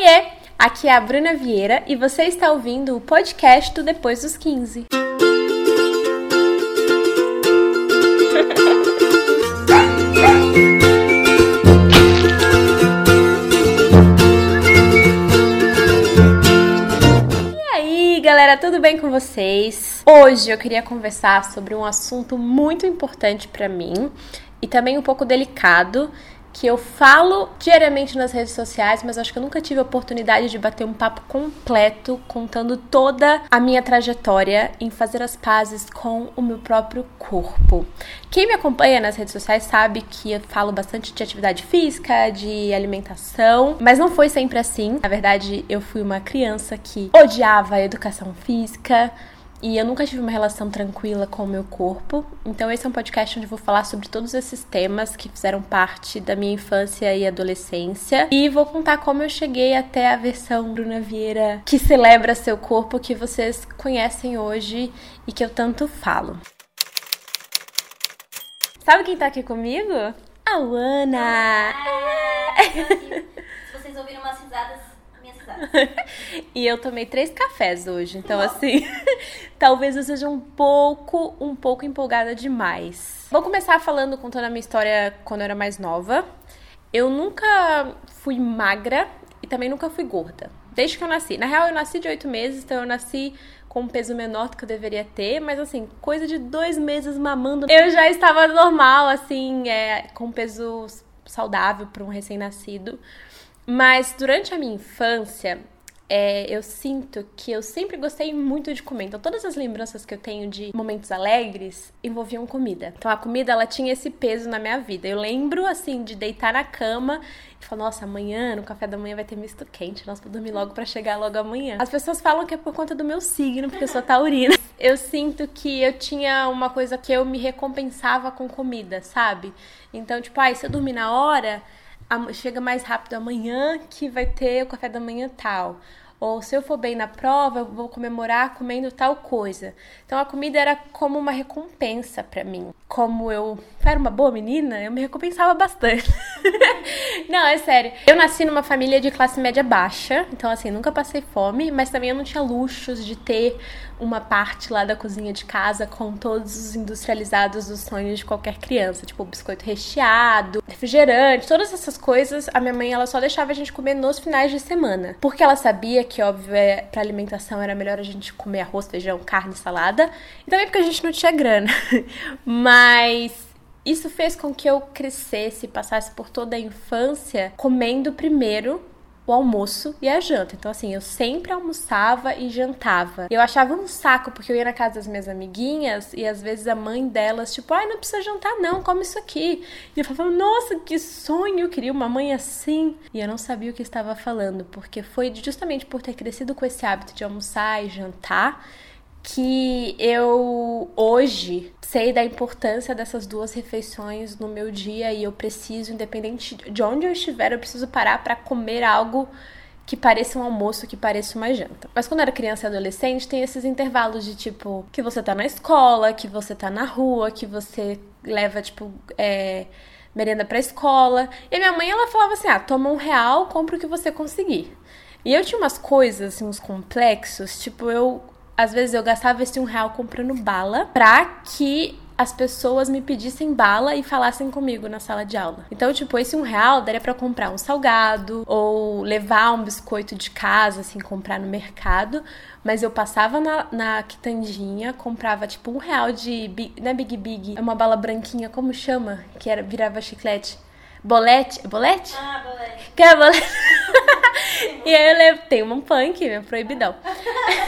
Oiê! Aqui é a Bruna Vieira e você está ouvindo o podcast do Depois dos 15. E aí, galera, tudo bem com vocês? Hoje eu queria conversar sobre um assunto muito importante para mim e também um pouco delicado que eu falo diariamente nas redes sociais, mas acho que eu nunca tive a oportunidade de bater um papo completo contando toda a minha trajetória em fazer as pazes com o meu próprio corpo. Quem me acompanha nas redes sociais sabe que eu falo bastante de atividade física, de alimentação, mas não foi sempre assim. Na verdade, eu fui uma criança que odiava a educação física, e eu nunca tive uma relação tranquila com o meu corpo. Então, esse é um podcast onde eu vou falar sobre todos esses temas que fizeram parte da minha infância e adolescência. E vou contar como eu cheguei até a versão Bruna Vieira que celebra seu corpo, que vocês conhecem hoje e que eu tanto falo. Sabe quem tá aqui comigo? A Ana! Se vocês ouviram umas risadas. E eu tomei três cafés hoje, então assim, talvez eu seja um pouco, um pouco empolgada demais. Vou começar falando, contando a minha história quando eu era mais nova. Eu nunca fui magra e também nunca fui gorda, desde que eu nasci. Na real, eu nasci de oito meses, então eu nasci com um peso menor do que eu deveria ter, mas assim, coisa de dois meses mamando, eu já estava normal, assim, é, com peso saudável para um recém-nascido. Mas durante a minha infância, é, eu sinto que eu sempre gostei muito de comer. Então, todas as lembranças que eu tenho de momentos alegres envolviam comida. Então, a comida, ela tinha esse peso na minha vida. Eu lembro, assim, de deitar na cama e falar, nossa, amanhã, no café da manhã vai ter misto quente. Nossa, vou dormir logo para chegar logo amanhã. As pessoas falam que é por conta do meu signo, porque eu sou taurina. Eu sinto que eu tinha uma coisa que eu me recompensava com comida, sabe? Então, tipo, ai, se eu dormir na hora chega mais rápido amanhã que vai ter o café da manhã tal. Ou se eu for bem na prova, eu vou comemorar comendo tal coisa. Então a comida era como uma recompensa para mim. Como eu era uma boa menina, eu me recompensava bastante. não, é sério. Eu nasci numa família de classe média baixa, então assim, nunca passei fome, mas também eu não tinha luxos de ter uma parte lá da cozinha de casa com todos os industrializados dos sonhos de qualquer criança, tipo biscoito recheado, refrigerante, todas essas coisas. A minha mãe ela só deixava a gente comer nos finais de semana, porque ela sabia que óbvio é, para alimentação era melhor a gente comer arroz, feijão, carne, salada, e também porque a gente não tinha grana. Mas isso fez com que eu crescesse, passasse por toda a infância comendo primeiro o almoço e a janta. Então, assim, eu sempre almoçava e jantava. Eu achava um saco, porque eu ia na casa das minhas amiguinhas e às vezes a mãe delas, tipo, ai, não precisa jantar, não, come isso aqui. E eu falava, nossa, que sonho, eu queria uma mãe assim. E eu não sabia o que estava falando, porque foi justamente por ter crescido com esse hábito de almoçar e jantar que eu hoje sei da importância dessas duas refeições no meu dia e eu preciso, independente de onde eu estiver, eu preciso parar para comer algo que pareça um almoço, que pareça uma janta. Mas quando era criança e adolescente, tem esses intervalos de tipo que você tá na escola, que você tá na rua, que você leva, tipo, é, merenda pra escola. E a minha mãe, ela falava assim: ah, toma um real, compra o que você conseguir. E eu tinha umas coisas, assim, uns complexos, tipo, eu às vezes eu gastava esse um real comprando bala pra que as pessoas me pedissem bala e falassem comigo na sala de aula. Então, tipo, esse um real daria para comprar um salgado ou levar um biscoito de casa, assim, comprar no mercado. Mas eu passava na, na quitandinha, comprava tipo um real de. Não é Big Big, é uma bala branquinha, como chama? Que era, virava chiclete. Bolete. Bolete? Ah, bolete. Que é bolete? e aí eu lembro. Tem um punk, meu proibidão.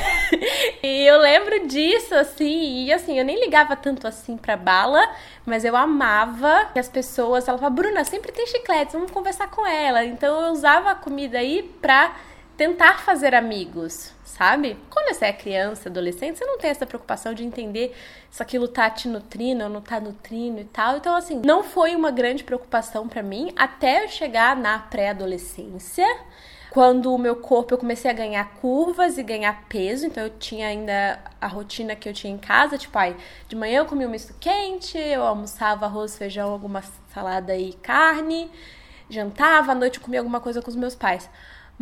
e eu lembro disso, assim, e assim, eu nem ligava tanto assim pra bala, mas eu amava que as pessoas. Ela falava, Bruna, sempre tem chicletes, vamos conversar com ela. Então eu usava a comida aí pra tentar fazer amigos, sabe? Quando você é criança, adolescente, você não tem essa preocupação de entender se aquilo tá te nutrindo ou não tá nutrindo e tal. Então, assim, não foi uma grande preocupação para mim até eu chegar na pré-adolescência quando o meu corpo eu comecei a ganhar curvas e ganhar peso, então eu tinha ainda a rotina que eu tinha em casa, tipo, ai, de manhã eu comia um misto quente, eu almoçava arroz, feijão, alguma salada e carne, jantava, à noite eu comia alguma coisa com os meus pais.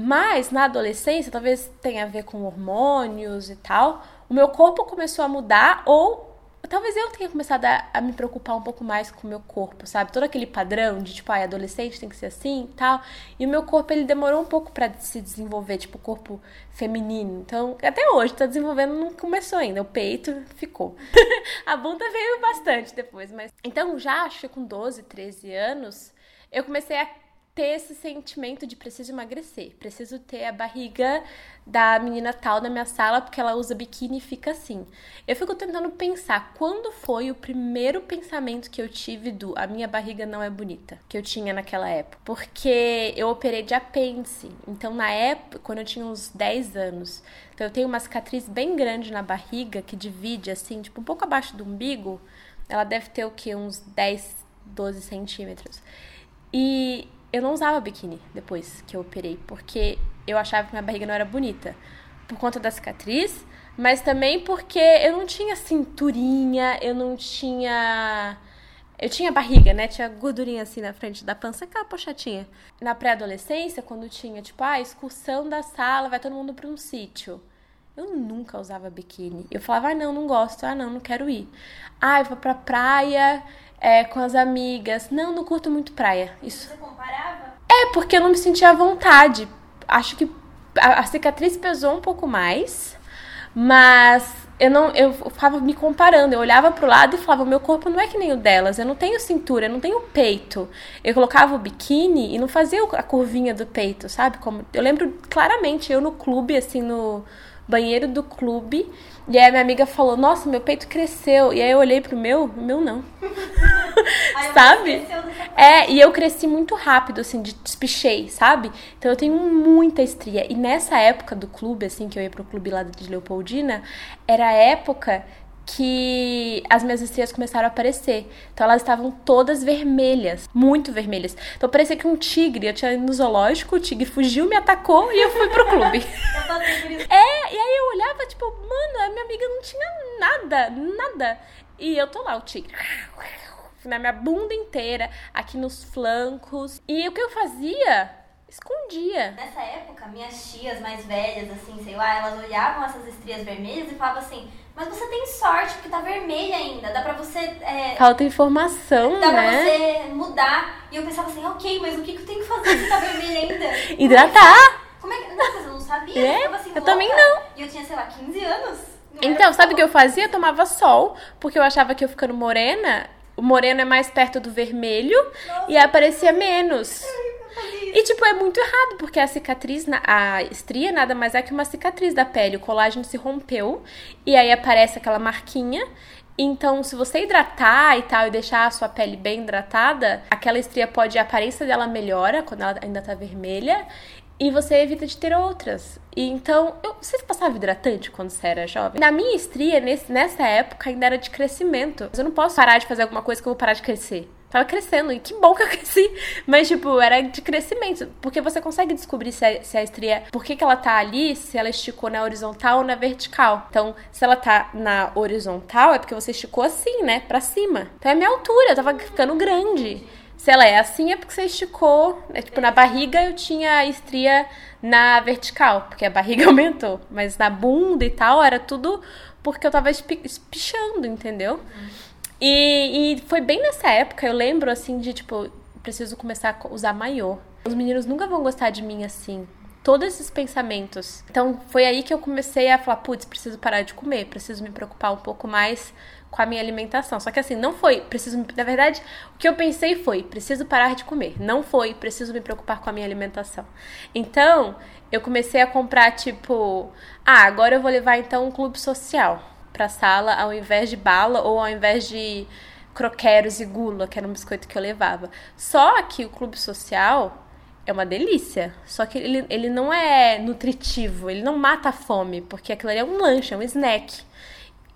Mas na adolescência, talvez tenha a ver com hormônios e tal, o meu corpo começou a mudar ou talvez eu tenha começado a, a, me preocupar um pouco mais com o meu corpo, sabe? Todo aquele padrão de tipo, ai, adolescente tem que ser assim e tal. E o meu corpo, ele demorou um pouco para se desenvolver, tipo, o corpo feminino. Então, até hoje tá desenvolvendo, não começou ainda. O peito ficou. a bunda veio bastante depois, mas então já acho que com 12, 13 anos, eu comecei a ter esse sentimento de preciso emagrecer, preciso ter a barriga da menina tal da minha sala porque ela usa biquíni e fica assim. Eu fico tentando pensar quando foi o primeiro pensamento que eu tive do a minha barriga não é bonita, que eu tinha naquela época. Porque eu operei de apêndice. Então, na época, quando eu tinha uns 10 anos, então eu tenho uma cicatriz bem grande na barriga que divide assim, tipo, um pouco abaixo do umbigo. Ela deve ter o que? Uns 10, 12 centímetros. E eu não usava biquíni depois que eu operei, porque eu achava que minha barriga não era bonita. Por conta da cicatriz, mas também porque eu não tinha cinturinha, eu não tinha. Eu tinha barriga, né? Tinha gordurinha assim na frente da pança, aquela pochatinha. Na pré-adolescência, quando tinha, tipo, ah, excursão da sala, vai todo mundo para um sítio. Eu nunca usava biquíni. Eu falava, ah, não, não gosto, ah, não, não quero ir. Ah, eu vou pra praia, é, com as amigas. Não, não curto muito praia. Isso. Você comparava? É, porque eu não me sentia à vontade. Acho que a, a cicatriz pesou um pouco mais, mas eu não eu ficava me comparando, eu olhava pro lado e falava, meu corpo não é que nem o delas, eu não tenho cintura, eu não tenho peito. Eu colocava o biquíni e não fazia a curvinha do peito, sabe? Como eu lembro claramente eu no clube assim no banheiro do clube. E aí a minha amiga falou, nossa, meu peito cresceu. E aí eu olhei pro meu, o meu não. sabe? É, e eu cresci muito rápido, assim, de despichei, sabe? Então eu tenho muita estria. E nessa época do clube, assim, que eu ia pro clube lá de Leopoldina, era a época que as minhas estrias começaram a aparecer. Então elas estavam todas vermelhas, muito vermelhas. Então parecia que um tigre, eu tinha ido no zoológico, o tigre fugiu, me atacou e eu fui pro clube. é, e aí eu olhava, tipo, mano, a minha amiga não tinha nada, nada. E eu tô lá, o tigre. Na minha bunda inteira, aqui nos flancos. E o que eu fazia? escondia. Nessa época, minhas tias mais velhas, assim, sei lá, elas olhavam essas estrias vermelhas e falavam assim: Mas você tem sorte, porque tá vermelha ainda, dá pra você. É, Falta informação, dá né? pra você mudar. E eu pensava assim: Ok, mas o que, que eu tenho que fazer se tá vermelha ainda? Hidratar! Como é que. Não, mas eu não sabia. É? Eu, assim, eu também não. E eu tinha, sei lá, 15 anos. Então, sabe o que eu fazia? Eu tomava sol, porque eu achava que eu ficando morena, o moreno é mais perto do vermelho Nossa. e aparecia menos. E, tipo, é muito errado, porque a cicatriz, a estria nada mais é que uma cicatriz da pele. O colágeno se rompeu e aí aparece aquela marquinha. Então, se você hidratar e tal e deixar a sua pele bem hidratada, aquela estria pode, a aparência dela melhora quando ela ainda tá vermelha e você evita de ter outras. E então, eu, você passava hidratante quando você era jovem? Na minha estria, nesse, nessa época, ainda era de crescimento. Mas eu não posso parar de fazer alguma coisa que eu vou parar de crescer. Tava crescendo, e que bom que eu cresci. Mas, tipo, era de crescimento. Porque você consegue descobrir se a, se a estria. Por que, que ela tá ali, se ela esticou na horizontal ou na vertical. Então, se ela tá na horizontal, é porque você esticou assim, né? Pra cima. Então é minha altura, eu tava ficando grande. Se ela é assim, é porque você esticou. É, tipo, na barriga eu tinha estria na vertical, porque a barriga aumentou. Mas na bunda e tal, era tudo porque eu tava espichando, entendeu? Uhum. E, e foi bem nessa época, eu lembro assim de tipo, preciso começar a usar maiô. Os meninos nunca vão gostar de mim assim. Todos esses pensamentos. Então foi aí que eu comecei a falar, putz, preciso parar de comer, preciso me preocupar um pouco mais com a minha alimentação. Só que assim, não foi, preciso, na verdade, o que eu pensei foi, preciso parar de comer. Não foi, preciso me preocupar com a minha alimentação. Então, eu comecei a comprar tipo, ah, agora eu vou levar então um clube social pra sala ao invés de bala ou ao invés de croqueros e gula, que era um biscoito que eu levava. Só que o clube social é uma delícia. Só que ele, ele não é nutritivo, ele não mata a fome, porque aquilo ali é um lanche, é um snack.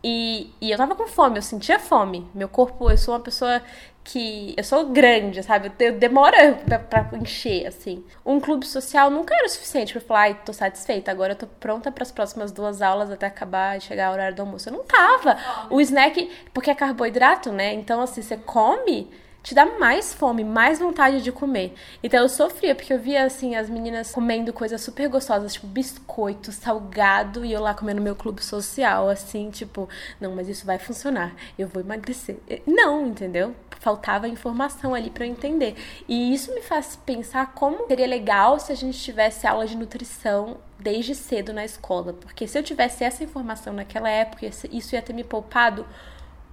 E, e eu tava com fome, eu sentia fome. Meu corpo, eu sou uma pessoa que. Eu sou grande, sabe? Eu, demora pra, pra, encher, assim. Um clube social nunca era o suficiente pra falar, ai, tô satisfeita, agora eu tô pronta para as próximas duas aulas até acabar e chegar o horário do almoço. Eu não tava. O snack, porque é carboidrato, né? Então, assim, você come te dá mais fome, mais vontade de comer. Então eu sofria, porque eu via assim as meninas comendo coisas super gostosas, tipo biscoito, salgado, e eu lá comendo meu clube social, assim, tipo, não, mas isso vai funcionar, eu vou emagrecer. Não, entendeu? Faltava informação ali para eu entender. E isso me faz pensar como seria legal se a gente tivesse aula de nutrição desde cedo na escola, porque se eu tivesse essa informação naquela época, isso ia ter me poupado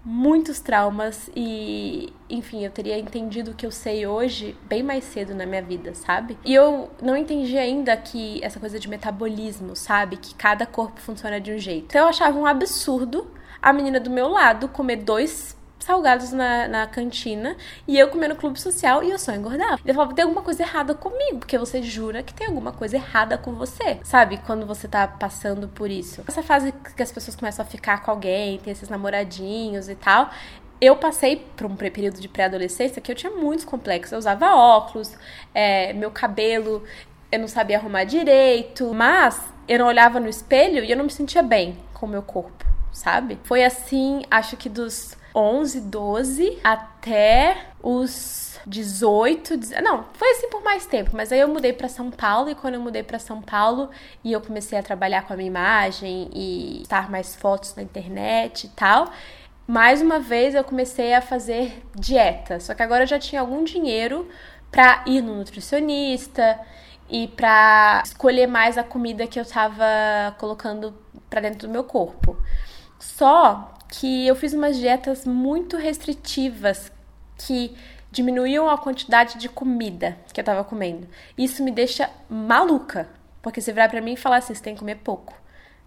muitos traumas e, enfim, eu teria entendido o que eu sei hoje bem mais cedo na minha vida, sabe? E eu não entendi ainda que essa coisa de metabolismo, sabe? Que cada corpo funciona de um jeito. Então eu achava um absurdo a menina do meu lado comer dois salgados na, na cantina e eu comendo no clube social e eu só engordava. Ele falava, tem alguma coisa errada comigo, porque você jura que tem alguma coisa errada com você. Sabe? Quando você tá passando por isso. Essa fase que as pessoas começam a ficar com alguém, tem esses namoradinhos e tal. Eu passei por um período de pré-adolescência que eu tinha muitos complexos. Eu usava óculos, é, meu cabelo eu não sabia arrumar direito, mas eu não olhava no espelho e eu não me sentia bem com o meu corpo, sabe? Foi assim, acho que dos 11, 12 até os 18, não, foi assim por mais tempo, mas aí eu mudei para São Paulo e quando eu mudei para São Paulo e eu comecei a trabalhar com a minha imagem e estar mais fotos na internet e tal, mais uma vez eu comecei a fazer dieta. Só que agora eu já tinha algum dinheiro para ir no nutricionista e para escolher mais a comida que eu tava colocando para dentro do meu corpo. Só que eu fiz umas dietas muito restritivas que diminuíam a quantidade de comida que eu tava comendo. Isso me deixa maluca, porque você virar para mim e falar assim, você tem que comer pouco.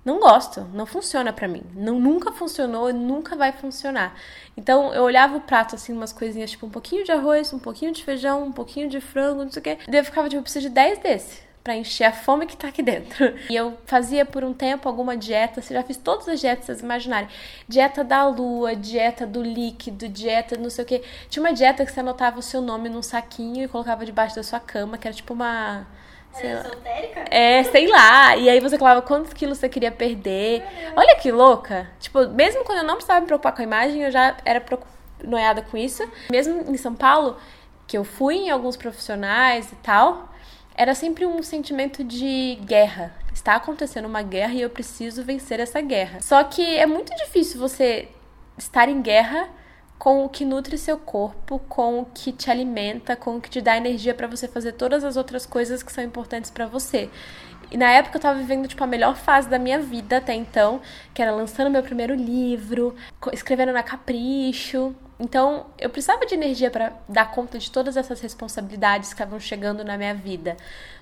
Não gosto, não funciona para mim. Não nunca funcionou e nunca vai funcionar. Então eu olhava o prato assim, umas coisinhas, tipo um pouquinho de arroz, um pouquinho de feijão, um pouquinho de frango, não sei o quê. E eu ficava tipo, eu preciso de 10 desse para encher a fome que tá aqui dentro. E eu fazia por um tempo alguma dieta, você já fiz todas as dietas vocês imaginarem. Dieta da lua, dieta do líquido, dieta não sei o que. Tinha uma dieta que você anotava o seu nome num saquinho e colocava debaixo da sua cama, que era tipo uma Sei era esotérica? É, sei lá. E aí você falava quantos quilos você queria perder. Olha que louca. Tipo, mesmo quando eu não precisava me preocupar com a imagem, eu já era noiada com isso. Mesmo em São Paulo, que eu fui em alguns profissionais e tal, era sempre um sentimento de guerra. Está acontecendo uma guerra e eu preciso vencer essa guerra. Só que é muito difícil você estar em guerra com o que nutre seu corpo, com o que te alimenta, com o que te dá energia para você fazer todas as outras coisas que são importantes para você. E na época eu tava vivendo, tipo, a melhor fase da minha vida até então, que era lançando meu primeiro livro, escrevendo na Capricho. Então, eu precisava de energia para dar conta de todas essas responsabilidades que estavam chegando na minha vida.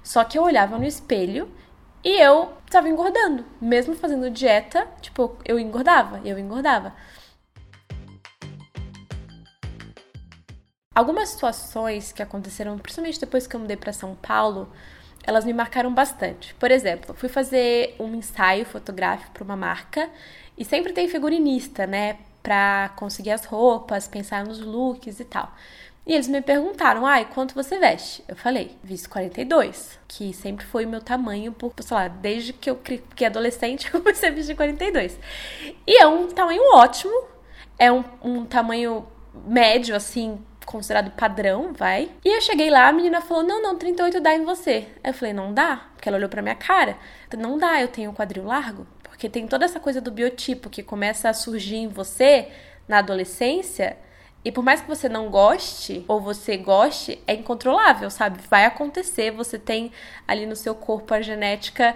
Só que eu olhava no espelho e eu estava engordando. Mesmo fazendo dieta, tipo, eu engordava, eu engordava. Algumas situações que aconteceram, principalmente depois que eu mudei para São Paulo, elas me marcaram bastante. Por exemplo, fui fazer um ensaio fotográfico para uma marca e sempre tem figurinista, né, para conseguir as roupas, pensar nos looks e tal. E eles me perguntaram, ai, quanto você veste? Eu falei, visto 42, que sempre foi o meu tamanho, por, sei lá, desde que eu fiquei adolescente eu comecei a vestir 42. E é um tamanho ótimo, é um, um tamanho médio, assim, considerado padrão, vai. E eu cheguei lá, a menina falou: Não, não, 38 dá em você. Aí eu falei: Não dá? Porque ela olhou pra minha cara. Não dá, eu tenho quadril largo. Porque tem toda essa coisa do biotipo que começa a surgir em você na adolescência. E por mais que você não goste, ou você goste, é incontrolável, sabe? Vai acontecer, você tem ali no seu corpo a genética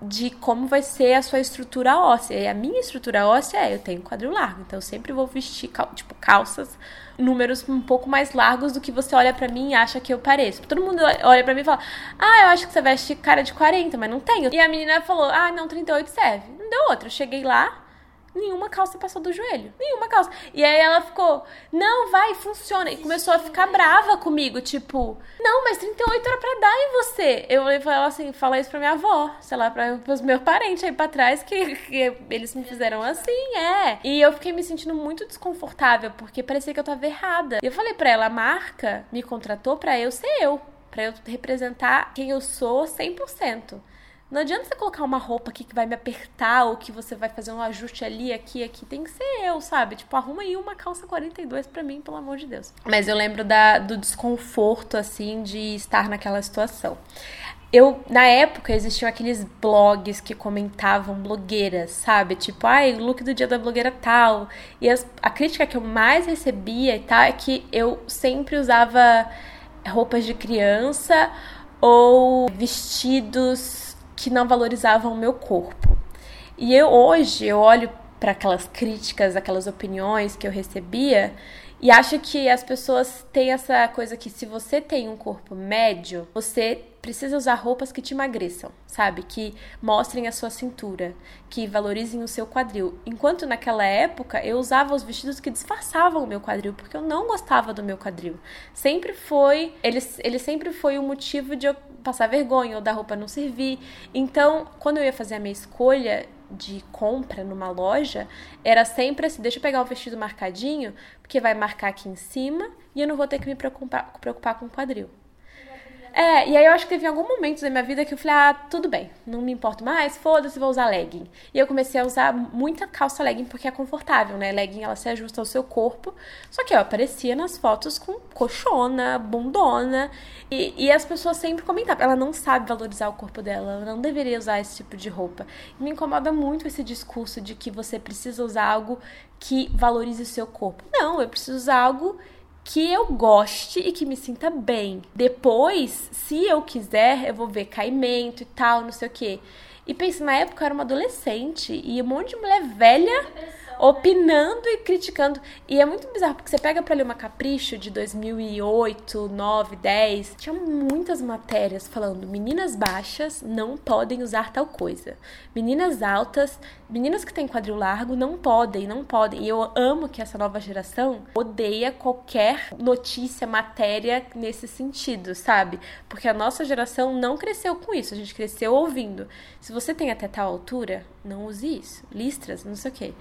de como vai ser a sua estrutura óssea. E a minha estrutura óssea é, eu tenho quadril largo, então eu sempre vou vestir, tipo, calças números um pouco mais largos do que você olha para mim e acha que eu pareço. Todo mundo olha para mim e fala: "Ah, eu acho que você veste cara de 40, mas não tenho". E a menina falou: "Ah, não, 38 serve". Não deu outra. Eu cheguei lá, nenhuma calça passou do joelho. Nenhuma calça. E aí ela ficou, não, vai, funciona. E começou a ficar brava comigo, tipo, não, mas 38 era pra dar em você. Eu falei ela assim, fala isso pra minha avó, sei lá, pros meus parentes aí pra trás, que, que eles me fizeram assim, é. E eu fiquei me sentindo muito desconfortável, porque parecia que eu tava errada. E eu falei pra ela, a marca me contratou pra eu ser eu. Pra eu representar quem eu sou 100%. Não adianta você colocar uma roupa aqui que vai me apertar ou que você vai fazer um ajuste ali, aqui, aqui. Tem que ser eu, sabe? Tipo, arruma aí uma calça 42 pra mim, pelo amor de Deus. Mas eu lembro da, do desconforto, assim, de estar naquela situação. Eu, na época, existiam aqueles blogs que comentavam blogueiras, sabe? Tipo, ai, o look do dia da blogueira tal. E as, a crítica que eu mais recebia e tal é que eu sempre usava roupas de criança ou vestidos que não valorizavam o meu corpo. E eu hoje eu olho para aquelas críticas, aquelas opiniões que eu recebia e acho que as pessoas têm essa coisa que se você tem um corpo médio, você precisa usar roupas que te emagreçam, sabe? Que mostrem a sua cintura, que valorizem o seu quadril. Enquanto naquela época eu usava os vestidos que disfarçavam o meu quadril, porque eu não gostava do meu quadril. Sempre foi, ele, ele sempre foi o motivo de eu passar vergonha ou da roupa não servir. Então, quando eu ia fazer a minha escolha de compra numa loja, era sempre assim, deixa eu pegar o vestido marcadinho, porque vai marcar aqui em cima e eu não vou ter que me preocupar, preocupar com o quadril. É, e aí eu acho que teve algum momento da minha vida que eu falei, ah, tudo bem, não me importo mais, foda-se, vou usar legging. E eu comecei a usar muita calça legging porque é confortável, né? Legging, ela se ajusta ao seu corpo. Só que eu aparecia nas fotos com coxona, bundona, e, e as pessoas sempre comentavam, ela não sabe valorizar o corpo dela, ela não deveria usar esse tipo de roupa. E me incomoda muito esse discurso de que você precisa usar algo que valorize o seu corpo. Não, eu preciso usar algo que eu goste e que me sinta bem. Depois, se eu quiser, eu vou ver caimento e tal, não sei o quê. E pensa, na época eu era uma adolescente e um monte de mulher velha opinando e criticando. E é muito bizarro, porque você pega pra ler uma Capricho de 2008, 9, 10, tinha muitas matérias falando meninas baixas não podem usar tal coisa. Meninas altas, meninas que têm quadril largo não podem, não podem. E eu amo que essa nova geração odeia qualquer notícia, matéria nesse sentido, sabe? Porque a nossa geração não cresceu com isso, a gente cresceu ouvindo. Se você tem até tal altura, não use isso. Listras, não sei o quê.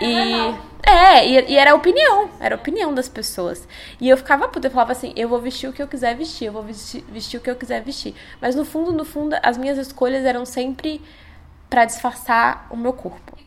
E, é, e, e, era a opinião, era a opinião das pessoas. E eu ficava puta, eu falava assim, eu vou vestir o que eu quiser vestir, eu vou vestir, vestir o que eu quiser vestir. Mas no fundo, no fundo, as minhas escolhas eram sempre para disfarçar o meu corpo.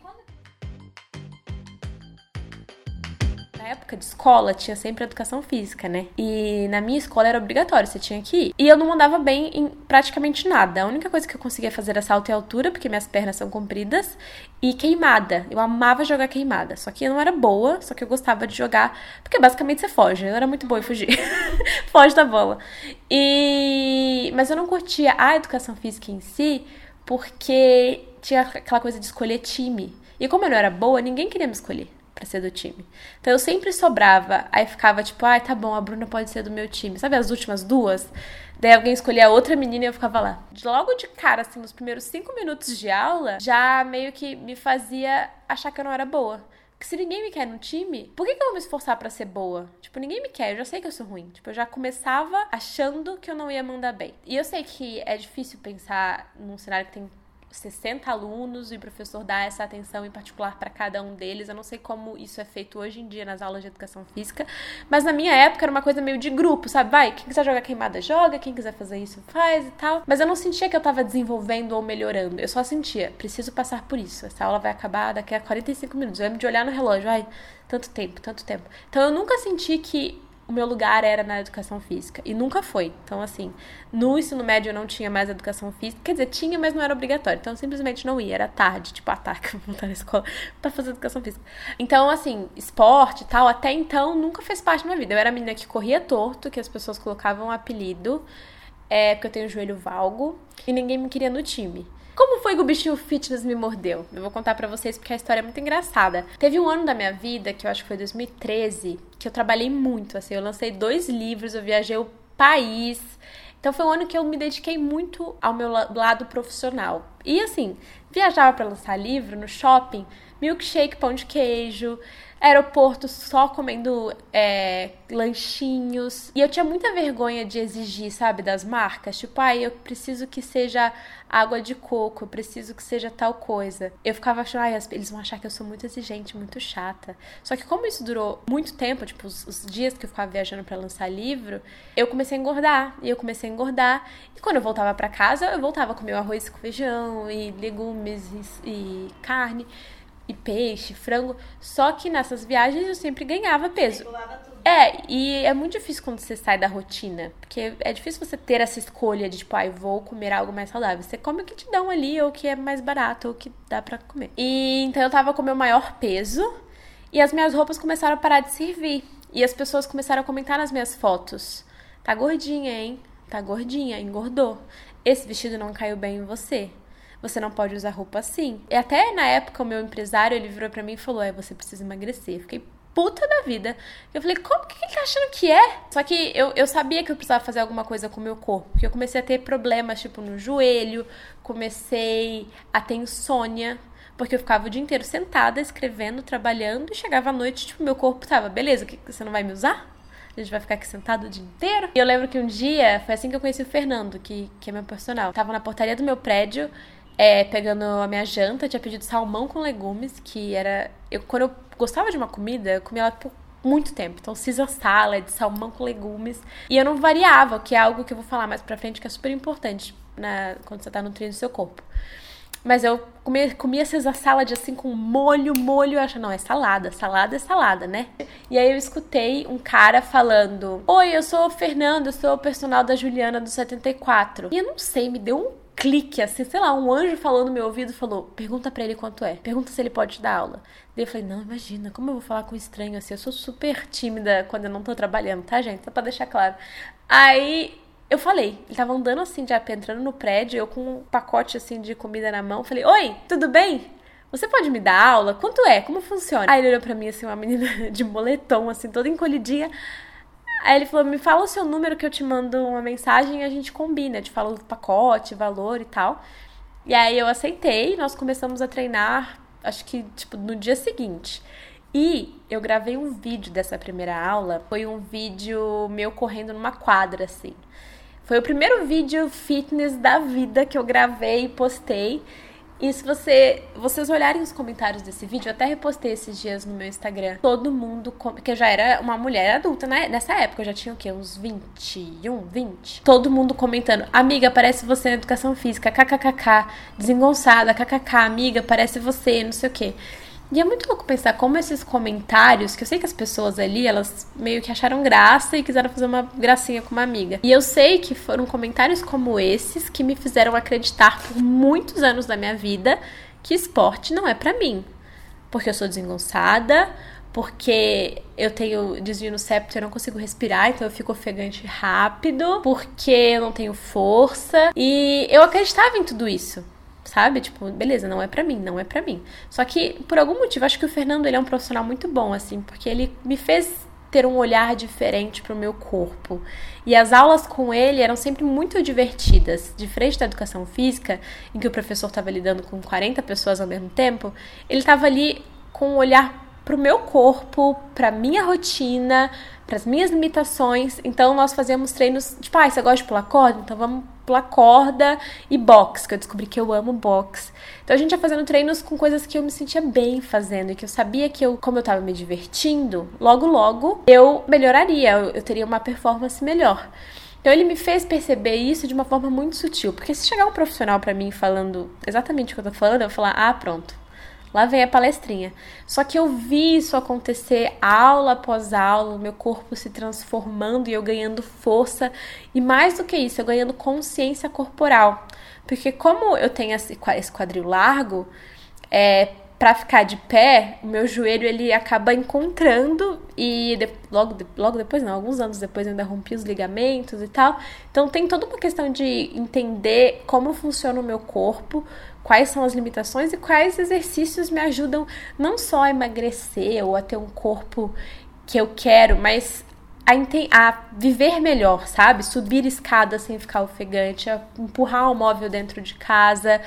Época de escola tinha sempre educação física, né? E na minha escola era obrigatório, você tinha que ir. E eu não mandava bem em praticamente nada. A única coisa que eu conseguia fazer era salto e altura, porque minhas pernas são compridas, e queimada. Eu amava jogar queimada. Só que eu não era boa, só que eu gostava de jogar, porque basicamente você foge. Eu era muito boa em fugir. foge da bola. E mas eu não curtia a educação física em si, porque tinha aquela coisa de escolher time. E como eu não era boa, ninguém queria me escolher ser do time. Então eu sempre sobrava, aí ficava tipo, ai, ah, tá bom, a Bruna pode ser do meu time. Sabe as últimas duas? Daí alguém escolhia outra menina e eu ficava lá. Logo de cara, assim, nos primeiros cinco minutos de aula, já meio que me fazia achar que eu não era boa. Porque se ninguém me quer no time, por que, que eu vou me esforçar para ser boa? Tipo, ninguém me quer, eu já sei que eu sou ruim. Tipo, eu já começava achando que eu não ia mandar bem. E eu sei que é difícil pensar num cenário que tem 60 alunos e o professor dá essa atenção em particular para cada um deles. Eu não sei como isso é feito hoje em dia nas aulas de educação física, mas na minha época era uma coisa meio de grupo, sabe? Vai, quem quiser jogar queimada joga, quem quiser fazer isso faz e tal. Mas eu não sentia que eu tava desenvolvendo ou melhorando. Eu só sentia, preciso passar por isso. Essa aula vai acabar daqui a 45 minutos. Eu lembro de olhar no relógio, ai, tanto tempo, tanto tempo. Então eu nunca senti que o meu lugar era na educação física. E nunca foi. Então, assim, no ensino médio eu não tinha mais educação física. Quer dizer, tinha, mas não era obrigatório. Então, eu simplesmente não ia. Era tarde, tipo, ataque, vou voltar na escola pra fazer educação física. Então, assim, esporte e tal, até então, nunca fez parte da minha vida. Eu era a menina que corria torto, que as pessoas colocavam um apelido, é, porque eu tenho o joelho valgo, e ninguém me queria no time. Como foi que o bichinho fitness me mordeu? Eu vou contar para vocês porque a história é muito engraçada. Teve um ano da minha vida, que eu acho que foi 2013, que eu trabalhei muito, assim, eu lancei dois livros, eu viajei o país. Então foi um ano que eu me dediquei muito ao meu lado profissional. E assim, viajava para lançar livro no shopping, milkshake, pão de queijo, aeroporto só comendo é, lanchinhos. E eu tinha muita vergonha de exigir, sabe, das marcas. Tipo, ai, ah, eu preciso que seja água de coco, eu preciso que seja tal coisa. Eu ficava achando, ai, eles vão achar que eu sou muito exigente, muito chata. Só que como isso durou muito tempo, tipo, os, os dias que eu ficava viajando para lançar livro, eu comecei a engordar. E eu comecei a engordar. E quando eu voltava para casa, eu voltava a comer arroz com feijão e legumes e, e carne e peixe, frango. Só que nessas viagens eu sempre ganhava peso. É, e é muito difícil quando você sai da rotina. Porque é difícil você ter essa escolha de, tipo, ah, vou comer algo mais saudável. Você come o que te dão ali, ou o que é mais barato, ou o que dá pra comer. E então eu tava com o meu maior peso. E as minhas roupas começaram a parar de servir. E as pessoas começaram a comentar nas minhas fotos. Tá gordinha, hein? Tá gordinha, engordou. Esse vestido não caiu bem em você você não pode usar roupa assim. E até na época o meu empresário, ele virou para mim e falou: "É, você precisa emagrecer". Fiquei puta da vida. Eu falei, como que ele tá achando que é? Só que eu, eu sabia que eu precisava fazer alguma coisa com o meu corpo. Porque eu comecei a ter problemas, tipo, no joelho, comecei a ter insônia. Porque eu ficava o dia inteiro sentada, escrevendo, trabalhando, e chegava à noite, tipo, meu corpo tava, beleza, que você não vai me usar? A gente vai ficar aqui sentado o dia inteiro. E eu lembro que um dia, foi assim que eu conheci o Fernando, que, que é meu personal. Tava na portaria do meu prédio, é, pegando a minha janta, tinha pedido salmão com legumes, que era. Eu, quando eu gostava de uma comida, eu comia ela por muito tempo. Então, Caesar salad, salmão com legumes. E eu não variava, que é algo que eu vou falar mais pra frente, que é super importante na, quando você tá nutrindo o seu corpo. Mas eu comia, comia Caesar salad assim com molho, molho. Eu achava, não, é salada, salada é salada, né? E aí eu escutei um cara falando: Oi, eu sou o Fernando, eu sou o personal da Juliana do 74. E eu não sei, me deu um clique, assim, sei lá, um anjo falando no meu ouvido falou: pergunta para ele quanto é, pergunta se ele pode te dar aula. Daí eu falei: não, imagina, como eu vou falar com um estranho assim? Eu sou super tímida quando eu não tô trabalhando, tá, gente? Só pra deixar claro. Aí eu falei, ele tava andando assim de pé, entrando no prédio, eu com um pacote assim de comida na mão, falei: oi, tudo bem? Você pode me dar aula? Quanto é? Como funciona? Aí ele olhou pra mim assim, uma menina de moletom, assim, toda encolhidinha. Aí ele falou: me fala o seu número que eu te mando uma mensagem e a gente combina. Te falo do pacote, valor e tal. E aí eu aceitei, nós começamos a treinar, acho que tipo no dia seguinte. E eu gravei um vídeo dessa primeira aula. Foi um vídeo meu correndo numa quadra, assim. Foi o primeiro vídeo fitness da vida que eu gravei e postei. E se você, vocês olharem os comentários desse vídeo, eu até repostei esses dias no meu Instagram. Todo mundo, que eu já era uma mulher adulta né? nessa época, eu já tinha o quê? Uns 21, 20? Todo mundo comentando: Amiga, parece você na educação física, kkkk, desengonçada, kkk, amiga, parece você, não sei o quê. E é muito louco pensar como esses comentários, que eu sei que as pessoas ali, elas meio que acharam graça e quiseram fazer uma gracinha com uma amiga. E eu sei que foram comentários como esses que me fizeram acreditar por muitos anos da minha vida que esporte não é para mim. Porque eu sou desengonçada, porque eu tenho desvio no septo e eu não consigo respirar, então eu fico ofegante rápido, porque eu não tenho força. E eu acreditava em tudo isso sabe? Tipo, beleza, não é para mim, não é para mim. Só que por algum motivo acho que o Fernando ele é um profissional muito bom assim, porque ele me fez ter um olhar diferente para o meu corpo. E as aulas com ele eram sempre muito divertidas. Diferente da educação física, em que o professor estava lidando com 40 pessoas ao mesmo tempo, ele estava ali com um olhar para o meu corpo, para minha rotina, para as minhas limitações. Então nós fazíamos treinos, tipo, ah, você gosta de pular corda? Então vamos pular corda e box, que eu descobri que eu amo box. Então a gente ia fazendo treinos com coisas que eu me sentia bem fazendo e que eu sabia que eu, como eu tava me divertindo, logo logo eu melhoraria, eu, eu teria uma performance melhor. Então ele me fez perceber isso de uma forma muito sutil, porque se chegar um profissional para mim falando exatamente o que eu tô falando, eu vou falar: "Ah, pronto. Lá vem a palestrinha. Só que eu vi isso acontecer aula após aula, meu corpo se transformando e eu ganhando força. E mais do que isso, eu ganhando consciência corporal. Porque como eu tenho esse quadril largo, é, para ficar de pé, o meu joelho ele acaba encontrando e de, logo, de, logo depois, não, alguns anos depois eu ainda rompi os ligamentos e tal. Então tem toda uma questão de entender como funciona o meu corpo, quais são as limitações e quais exercícios me ajudam não só a emagrecer ou a ter um corpo que eu quero, mas a, a, viver melhor, sabe? Subir escada sem ficar ofegante, empurrar o um móvel dentro de casa,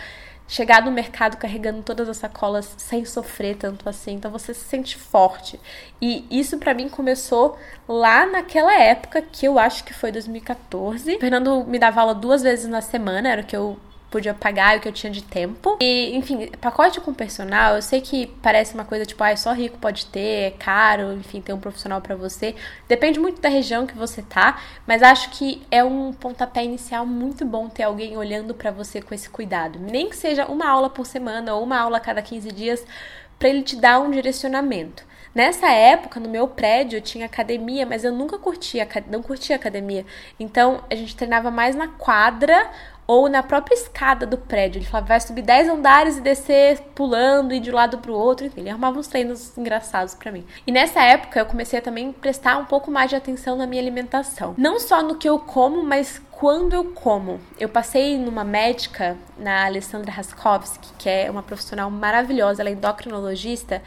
chegar no mercado carregando todas as sacolas sem sofrer tanto assim. Então você se sente forte. E isso para mim começou lá naquela época que eu acho que foi 2014. O Fernando me dava aula duas vezes na semana, era o que eu podia pagar e o que eu tinha de tempo. E, enfim, pacote com personal, eu sei que parece uma coisa tipo, ah, só rico pode ter, é caro, enfim, ter um profissional para você. Depende muito da região que você tá, mas acho que é um pontapé inicial muito bom ter alguém olhando para você com esse cuidado. Nem que seja uma aula por semana ou uma aula a cada 15 dias, para ele te dar um direcionamento. Nessa época, no meu prédio, eu tinha academia, mas eu nunca curtia, não curtia academia. Então, a gente treinava mais na quadra ou na própria escada do prédio. Ele falava, vai subir 10 andares e descer pulando e de um lado pro outro. Enfim, ele arrumava uns treinos engraçados para mim. E nessa época eu comecei a também prestar um pouco mais de atenção na minha alimentação. Não só no que eu como, mas quando eu como. Eu passei numa médica, na Alessandra Raskowski, que é uma profissional maravilhosa, ela é endocrinologista,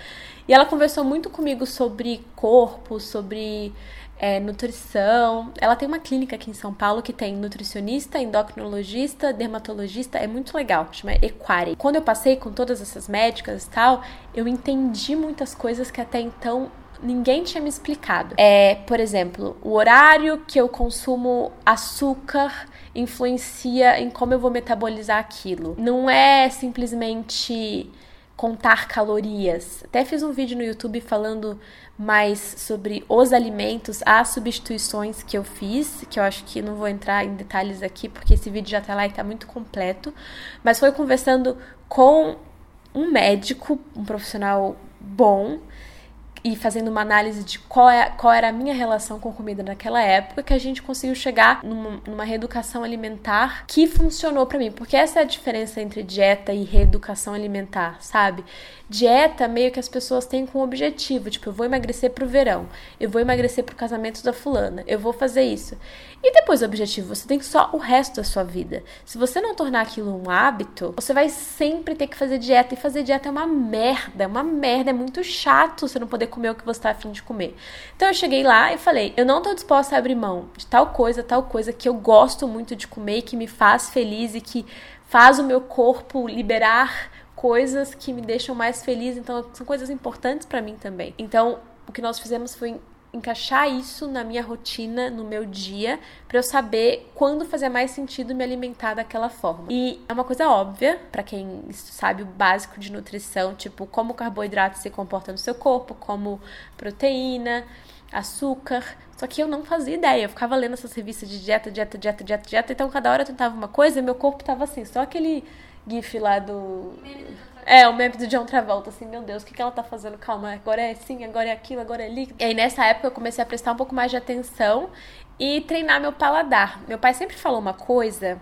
e ela conversou muito comigo sobre corpo, sobre é, nutrição. Ela tem uma clínica aqui em São Paulo que tem nutricionista, endocrinologista, dermatologista, é muito legal, chama Equare. Quando eu passei com todas essas médicas e tal, eu entendi muitas coisas que até então ninguém tinha me explicado. É, por exemplo, o horário que eu consumo açúcar influencia em como eu vou metabolizar aquilo. Não é simplesmente contar calorias. Até fiz um vídeo no YouTube falando mais sobre os alimentos, as substituições que eu fiz, que eu acho que não vou entrar em detalhes aqui porque esse vídeo já tá lá e tá muito completo, mas foi conversando com um médico, um profissional bom, e fazendo uma análise de qual, é, qual era a minha relação com comida naquela época, que a gente conseguiu chegar numa, numa reeducação alimentar que funcionou para mim. Porque essa é a diferença entre dieta e reeducação alimentar, sabe? Dieta meio que as pessoas têm com objetivo, tipo, eu vou emagrecer pro verão, eu vou emagrecer pro casamento da fulana, eu vou fazer isso. E depois do objetivo, você tem só o resto da sua vida. Se você não tornar aquilo um hábito, você vai sempre ter que fazer dieta. E fazer dieta é uma merda, é uma merda, é muito chato você não poder comer o que você tá afim de comer. Então eu cheguei lá e falei: eu não tô disposta a abrir mão de tal coisa, tal coisa que eu gosto muito de comer, que me faz feliz e que faz o meu corpo liberar coisas que me deixam mais feliz, então são coisas importantes para mim também. Então, o que nós fizemos foi encaixar isso na minha rotina, no meu dia, para eu saber quando fazia mais sentido me alimentar daquela forma. E é uma coisa óbvia para quem sabe o básico de nutrição, tipo como o carboidrato se comporta no seu corpo, como proteína, açúcar. Só que eu não fazia ideia. Eu ficava lendo essas revistas de dieta, dieta, dieta, dieta, dieta. Então cada hora eu tentava uma coisa e meu corpo tava assim, só aquele gif lá do. É, o meme do John Travolta, assim, meu Deus, o que, que ela tá fazendo? Calma, agora é assim, agora é aquilo, agora é líquido. E aí nessa época eu comecei a prestar um pouco mais de atenção e treinar meu paladar. Meu pai sempre falou uma coisa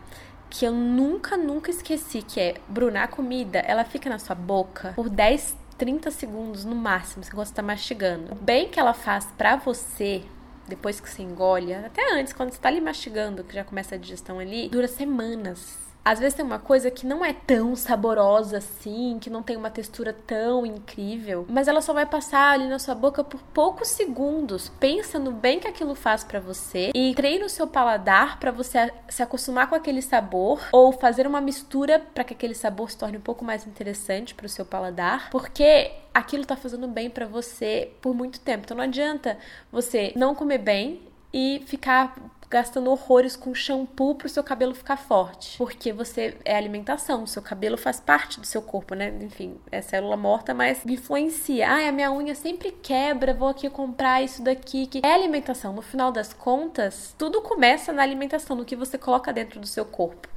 que eu nunca, nunca esqueci, que é, Bruna, a comida, ela fica na sua boca por 10, 30 segundos no máximo, se você tá mastigando. O bem que ela faz pra você, depois que você engole, até antes, quando você tá ali mastigando, que já começa a digestão ali, dura semanas às vezes tem uma coisa que não é tão saborosa assim, que não tem uma textura tão incrível, mas ela só vai passar ali na sua boca por poucos segundos. Pensa no bem que aquilo faz para você e treina o seu paladar para você se acostumar com aquele sabor ou fazer uma mistura para que aquele sabor se torne um pouco mais interessante para o seu paladar, porque aquilo tá fazendo bem para você por muito tempo. Então não adianta você não comer bem e ficar gastando horrores com shampoo pro seu cabelo ficar forte. Porque você é alimentação, o seu cabelo faz parte do seu corpo, né? Enfim, é célula morta, mas influencia. Ai, a minha unha sempre quebra, vou aqui comprar isso daqui. Que é alimentação. No final das contas, tudo começa na alimentação, no que você coloca dentro do seu corpo.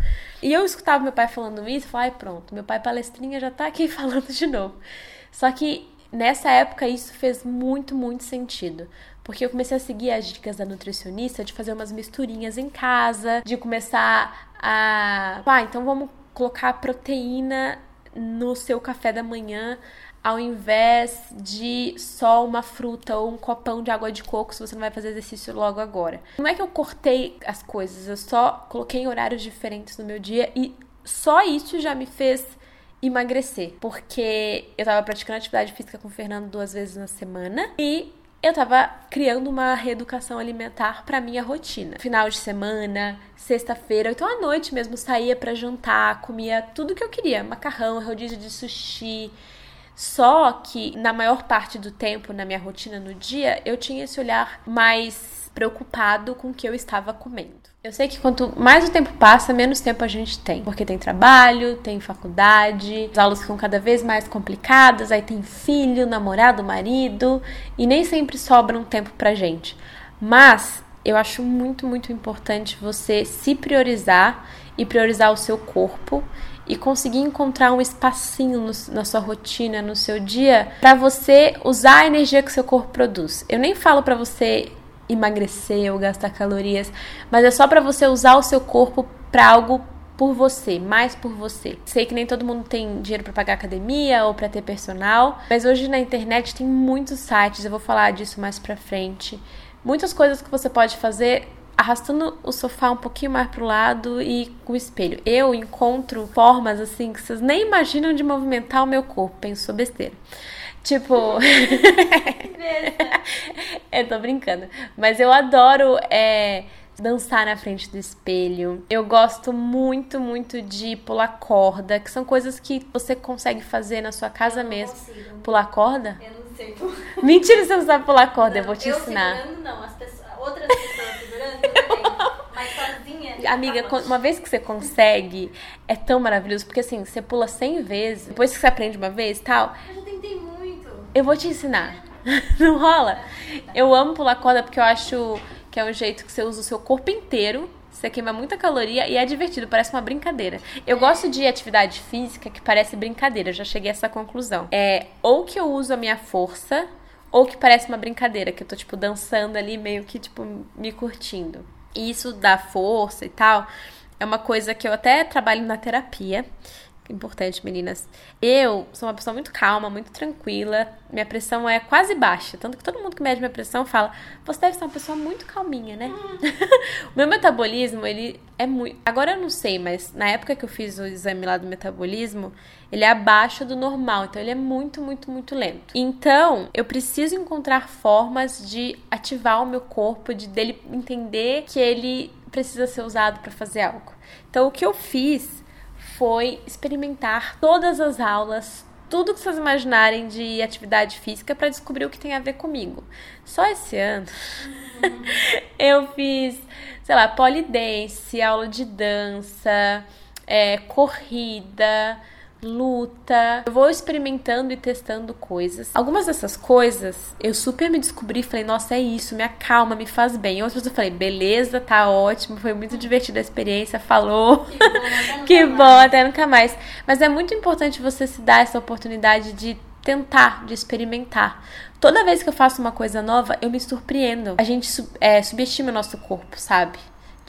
E eu escutava meu pai falando isso e falei, ai, pronto, meu pai palestrinha já tá aqui falando de novo. Só que nessa época isso fez muito, muito sentido. Porque eu comecei a seguir as dicas da nutricionista de fazer umas misturinhas em casa, de começar a. Ah, então vamos colocar proteína no seu café da manhã ao invés de só uma fruta ou um copão de água de coco se você não vai fazer exercício logo agora. Não é que eu cortei as coisas, eu só coloquei em horários diferentes no meu dia e só isso já me fez emagrecer, porque eu tava praticando atividade física com o Fernando duas vezes na semana e eu tava criando uma reeducação alimentar para minha rotina. Final de semana, sexta-feira, então à noite mesmo saía para jantar, comia tudo que eu queria, macarrão, rodízio de sushi. Só que na maior parte do tempo na minha rotina no dia, eu tinha esse olhar mais preocupado com o que eu estava comendo. Eu sei que quanto mais o tempo passa, menos tempo a gente tem. Porque tem trabalho, tem faculdade, as aulas ficam cada vez mais complicadas, aí tem filho, namorado, marido, e nem sempre sobra um tempo pra gente. Mas eu acho muito, muito importante você se priorizar e priorizar o seu corpo e conseguir encontrar um espacinho no, na sua rotina, no seu dia, para você usar a energia que seu corpo produz. Eu nem falo para você emagrecer ou gastar calorias, mas é só para você usar o seu corpo para algo por você, mais por você. Sei que nem todo mundo tem dinheiro para pagar academia ou para ter personal, mas hoje na internet tem muitos sites, eu vou falar disso mais para frente. Muitas coisas que você pode fazer arrastando o sofá um pouquinho mais pro lado e com o espelho. Eu encontro formas assim que vocês nem imaginam de movimentar o meu corpo, penso besteira. Tipo. eu tô brincando. Mas eu adoro é, dançar na frente do espelho. Eu gosto muito, muito de pular corda, que são coisas que você consegue fazer na sua casa mesmo. Consigo. Pular corda? Eu não sei. como- Mentira, você não sabe pular corda, eu vou te eu ensinar. segurando, não. As pessoas, outras pessoas segurando. Mas sozinha. Amiga, tá uma vez que você consegue, é tão maravilhoso, porque assim, você pula 100 vezes, depois que você aprende uma vez tal, Eu. Eu vou te ensinar. Não rola? Eu amo pular corda porque eu acho que é um jeito que você usa o seu corpo inteiro. Você queima muita caloria e é divertido, parece uma brincadeira. Eu gosto de atividade física que parece brincadeira, já cheguei a essa conclusão. É ou que eu uso a minha força, ou que parece uma brincadeira, que eu tô, tipo, dançando ali, meio que, tipo, me curtindo. E isso dá força e tal. É uma coisa que eu até trabalho na terapia. Importante, meninas. Eu sou uma pessoa muito calma, muito tranquila. Minha pressão é quase baixa. Tanto que todo mundo que mede minha pressão fala: Você deve ser uma pessoa muito calminha, né? o meu metabolismo, ele é muito. Agora eu não sei, mas na época que eu fiz o exame lá do metabolismo, ele é abaixo do normal. Então ele é muito, muito, muito lento. Então eu preciso encontrar formas de ativar o meu corpo, de dele entender que ele precisa ser usado para fazer algo. Então o que eu fiz foi experimentar todas as aulas, tudo que vocês imaginarem de atividade física para descobrir o que tem a ver comigo. Só esse ano eu fiz, sei lá, polidense, aula de dança, é, corrida, luta. Eu vou experimentando e testando coisas. Algumas dessas coisas eu super me descobri e falei, nossa, é isso, me acalma, me faz bem. Outras eu falei, beleza, tá ótimo, foi muito divertida a experiência, falou. Que bom, até nunca mais. Mas é muito importante você se dar essa oportunidade de tentar, de experimentar. Toda vez que eu faço uma coisa nova, eu me surpreendo. A gente é, subestima o nosso corpo, sabe?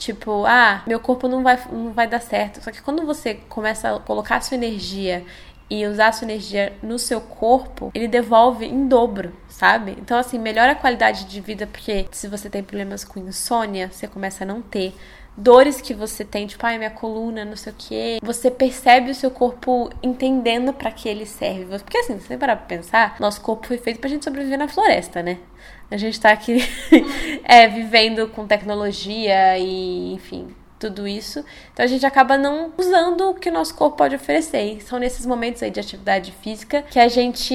Tipo, ah, meu corpo não vai, não vai dar certo. Só que quando você começa a colocar a sua energia e usar a sua energia no seu corpo, ele devolve em dobro, sabe? Então, assim, melhora a qualidade de vida, porque se você tem problemas com insônia, você começa a não ter dores que você tem, tipo, ai, minha coluna, não sei o quê. Você percebe o seu corpo entendendo pra que ele serve. Porque assim, se você parar pra pensar, nosso corpo foi feito pra gente sobreviver na floresta, né? A gente tá aqui é, vivendo com tecnologia e, enfim, tudo isso. Então a gente acaba não usando o que o nosso corpo pode oferecer. E são nesses momentos aí de atividade física que a gente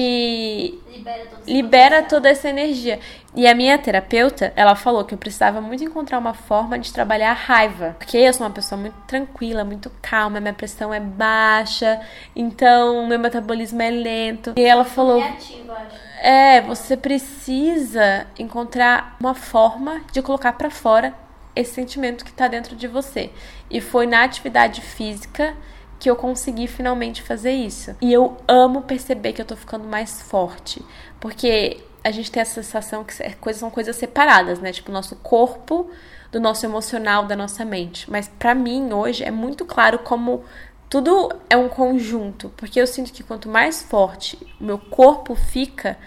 Libera libera toda essa energia. E a minha terapeuta, ela falou que eu precisava muito encontrar uma forma de trabalhar a raiva. Porque eu sou uma pessoa muito tranquila, muito calma, minha pressão é baixa, então meu metabolismo é lento. E ela falou: é, você precisa encontrar uma forma de colocar pra fora esse sentimento que tá dentro de você. E foi na atividade física que eu consegui finalmente fazer isso. E eu amo perceber que eu tô ficando mais forte, porque a gente tem a sensação que é- coisas são coisas separadas, né? Tipo, o nosso corpo do nosso emocional, da nossa mente. Mas pra mim hoje é muito claro como tudo é um conjunto, porque eu sinto que quanto mais forte o meu corpo fica,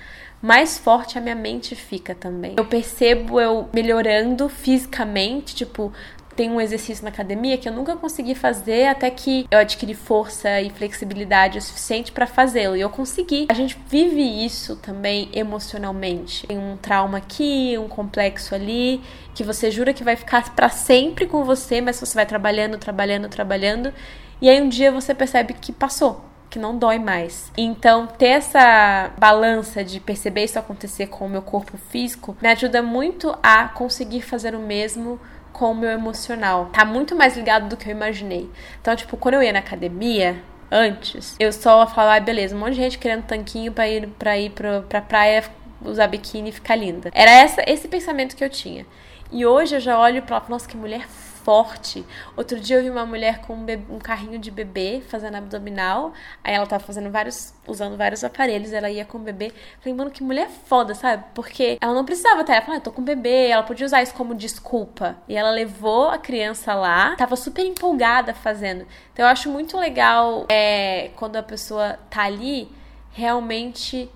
mais forte a minha mente fica também. Eu percebo eu melhorando fisicamente, tipo, tenho um exercício na academia que eu nunca consegui fazer até que eu adquiri força e flexibilidade o suficiente para fazê-lo. E eu consegui. A gente vive isso também emocionalmente. Tem um trauma aqui, um complexo ali, que você jura que vai ficar para sempre com você, mas você vai trabalhando, trabalhando, trabalhando. E aí um dia você percebe que passou que não dói mais. Então, ter essa balança de perceber isso acontecer com o meu corpo físico me ajuda muito a conseguir fazer o mesmo com o meu emocional. Tá muito mais ligado do que eu imaginei. Então, tipo, quando eu ia na academia, antes, eu só falava, ah, beleza, um monte de gente querendo tanquinho pra ir pra, ir pra, pra praia usar biquíni e ficar linda. Era essa, esse pensamento que eu tinha. E hoje eu já olho pra nossa, que mulher forte. Outro dia eu vi uma mulher com um, um, carrinho de bebê fazendo abdominal. Aí ela tava fazendo vários, usando vários aparelhos, ela ia com o bebê. Falei, mano, que mulher foda, sabe? Porque ela não precisava até. Ela falou, ah, tô com bebê. Ela podia usar isso como desculpa. E ela levou a criança lá, tava super empolgada fazendo. Então eu acho muito legal é, quando a pessoa tá ali realmente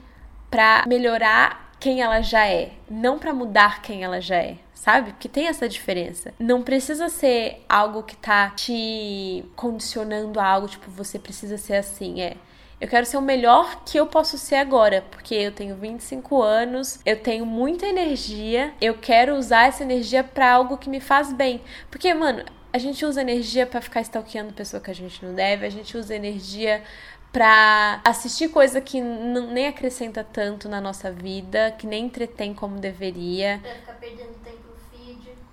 pra melhorar quem ela já é, não para mudar quem ela já é sabe? Porque tem essa diferença. Não precisa ser algo que tá te condicionando a algo, tipo, você precisa ser assim, é. Eu quero ser o melhor que eu posso ser agora, porque eu tenho 25 anos, eu tenho muita energia, eu quero usar essa energia para algo que me faz bem. Porque, mano, a gente usa energia para ficar stalkeando pessoa que a gente não deve, a gente usa energia pra assistir coisa que nem acrescenta tanto na nossa vida, que nem entretém como deveria. Pra ficar perdendo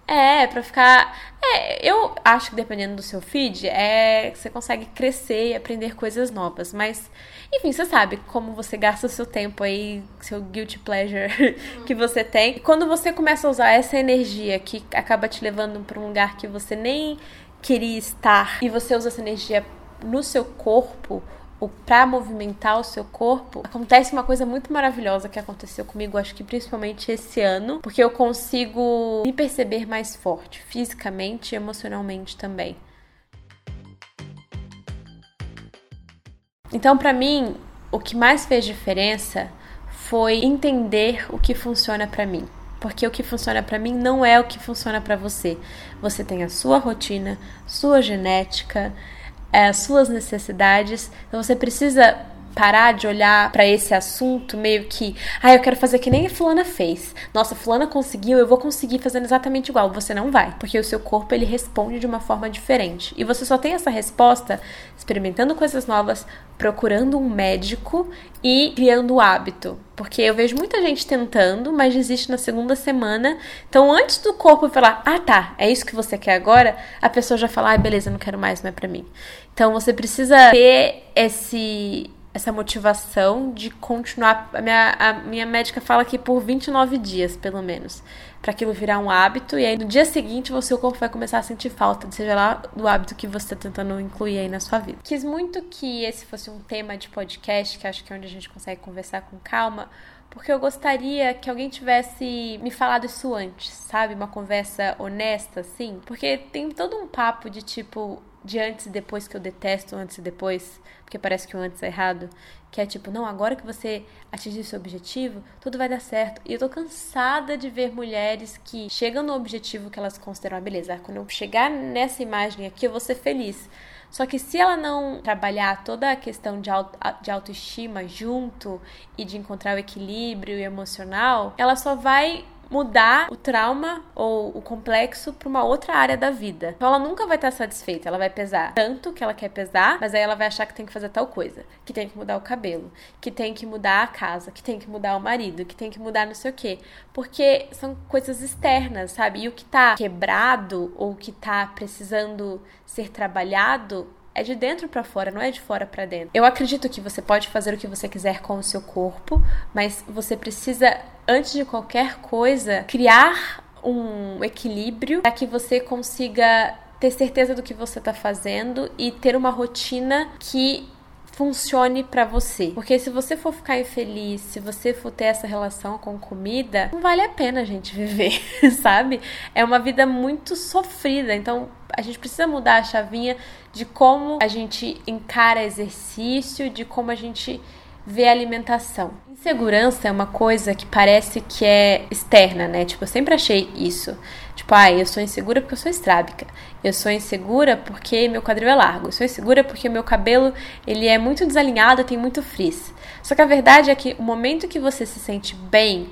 é, pra ficar. É, eu acho que dependendo do seu feed, é você consegue crescer e aprender coisas novas. Mas, enfim, você sabe como você gasta o seu tempo aí, seu guilty pleasure que você tem. E quando você começa a usar essa energia que acaba te levando para um lugar que você nem queria estar, e você usa essa energia no seu corpo para movimentar o seu corpo, acontece uma coisa muito maravilhosa que aconteceu comigo, acho que principalmente esse ano, porque eu consigo me perceber mais forte, fisicamente e emocionalmente também. Então, para mim, o que mais fez diferença foi entender o que funciona para mim. Porque o que funciona para mim não é o que funciona para você. Você tem a sua rotina, sua genética, é, as suas necessidades. Então você precisa parar de olhar para esse assunto meio que, ah, eu quero fazer que nem a fulana fez. Nossa, fulana conseguiu, eu vou conseguir fazendo exatamente igual. Você não vai, porque o seu corpo ele responde de uma forma diferente. E você só tem essa resposta experimentando coisas novas, procurando um médico e criando o hábito. Porque eu vejo muita gente tentando, mas desiste na segunda semana. Então, antes do corpo falar, ah tá, é isso que você quer agora, a pessoa já fala, ah, beleza, não quero mais, não é pra mim. Então, você precisa ter esse essa motivação de continuar. A minha, a minha médica fala que por 29 dias, pelo menos, para aquilo virar um hábito. E aí no dia seguinte, o seu corpo vai começar a sentir falta, seja lá do hábito que você está tentando incluir aí na sua vida. Quis muito que esse fosse um tema de podcast, que acho que é onde a gente consegue conversar com calma. Porque eu gostaria que alguém tivesse me falado isso antes, sabe? Uma conversa honesta, assim. Porque tem todo um papo de tipo, de antes e depois que eu detesto antes e depois, porque parece que o antes é errado, que é tipo, não, agora que você atingir seu objetivo, tudo vai dar certo. E eu tô cansada de ver mulheres que chegam no objetivo que elas consideram, ah, beleza, quando eu chegar nessa imagem aqui, eu vou ser feliz. Só que se ela não trabalhar toda a questão de, auto, de autoestima junto e de encontrar o equilíbrio emocional, ela só vai mudar o trauma ou o complexo para uma outra área da vida. Então ela nunca vai estar satisfeita, ela vai pesar tanto que ela quer pesar, mas aí ela vai achar que tem que fazer tal coisa, que tem que mudar o cabelo, que tem que mudar a casa, que tem que mudar o marido, que tem que mudar não sei o quê, porque são coisas externas, sabe? E o que tá quebrado ou o que tá precisando ser trabalhado é de dentro para fora, não é de fora para dentro. Eu acredito que você pode fazer o que você quiser com o seu corpo, mas você precisa, antes de qualquer coisa, criar um equilíbrio para que você consiga ter certeza do que você está fazendo e ter uma rotina que funcione para você. Porque se você for ficar infeliz, se você for ter essa relação com comida, não vale a pena a gente viver, sabe? É uma vida muito sofrida. Então, a gente precisa mudar a chavinha de como a gente encara exercício, de como a gente a alimentação. Insegurança é uma coisa que parece que é externa, né? Tipo, eu sempre achei isso. Tipo, ah, eu sou insegura porque eu sou estrábica. Eu sou insegura porque meu quadril é largo. Eu sou insegura porque meu cabelo, ele é muito desalinhado, tem muito frizz. Só que a verdade é que o momento que você se sente bem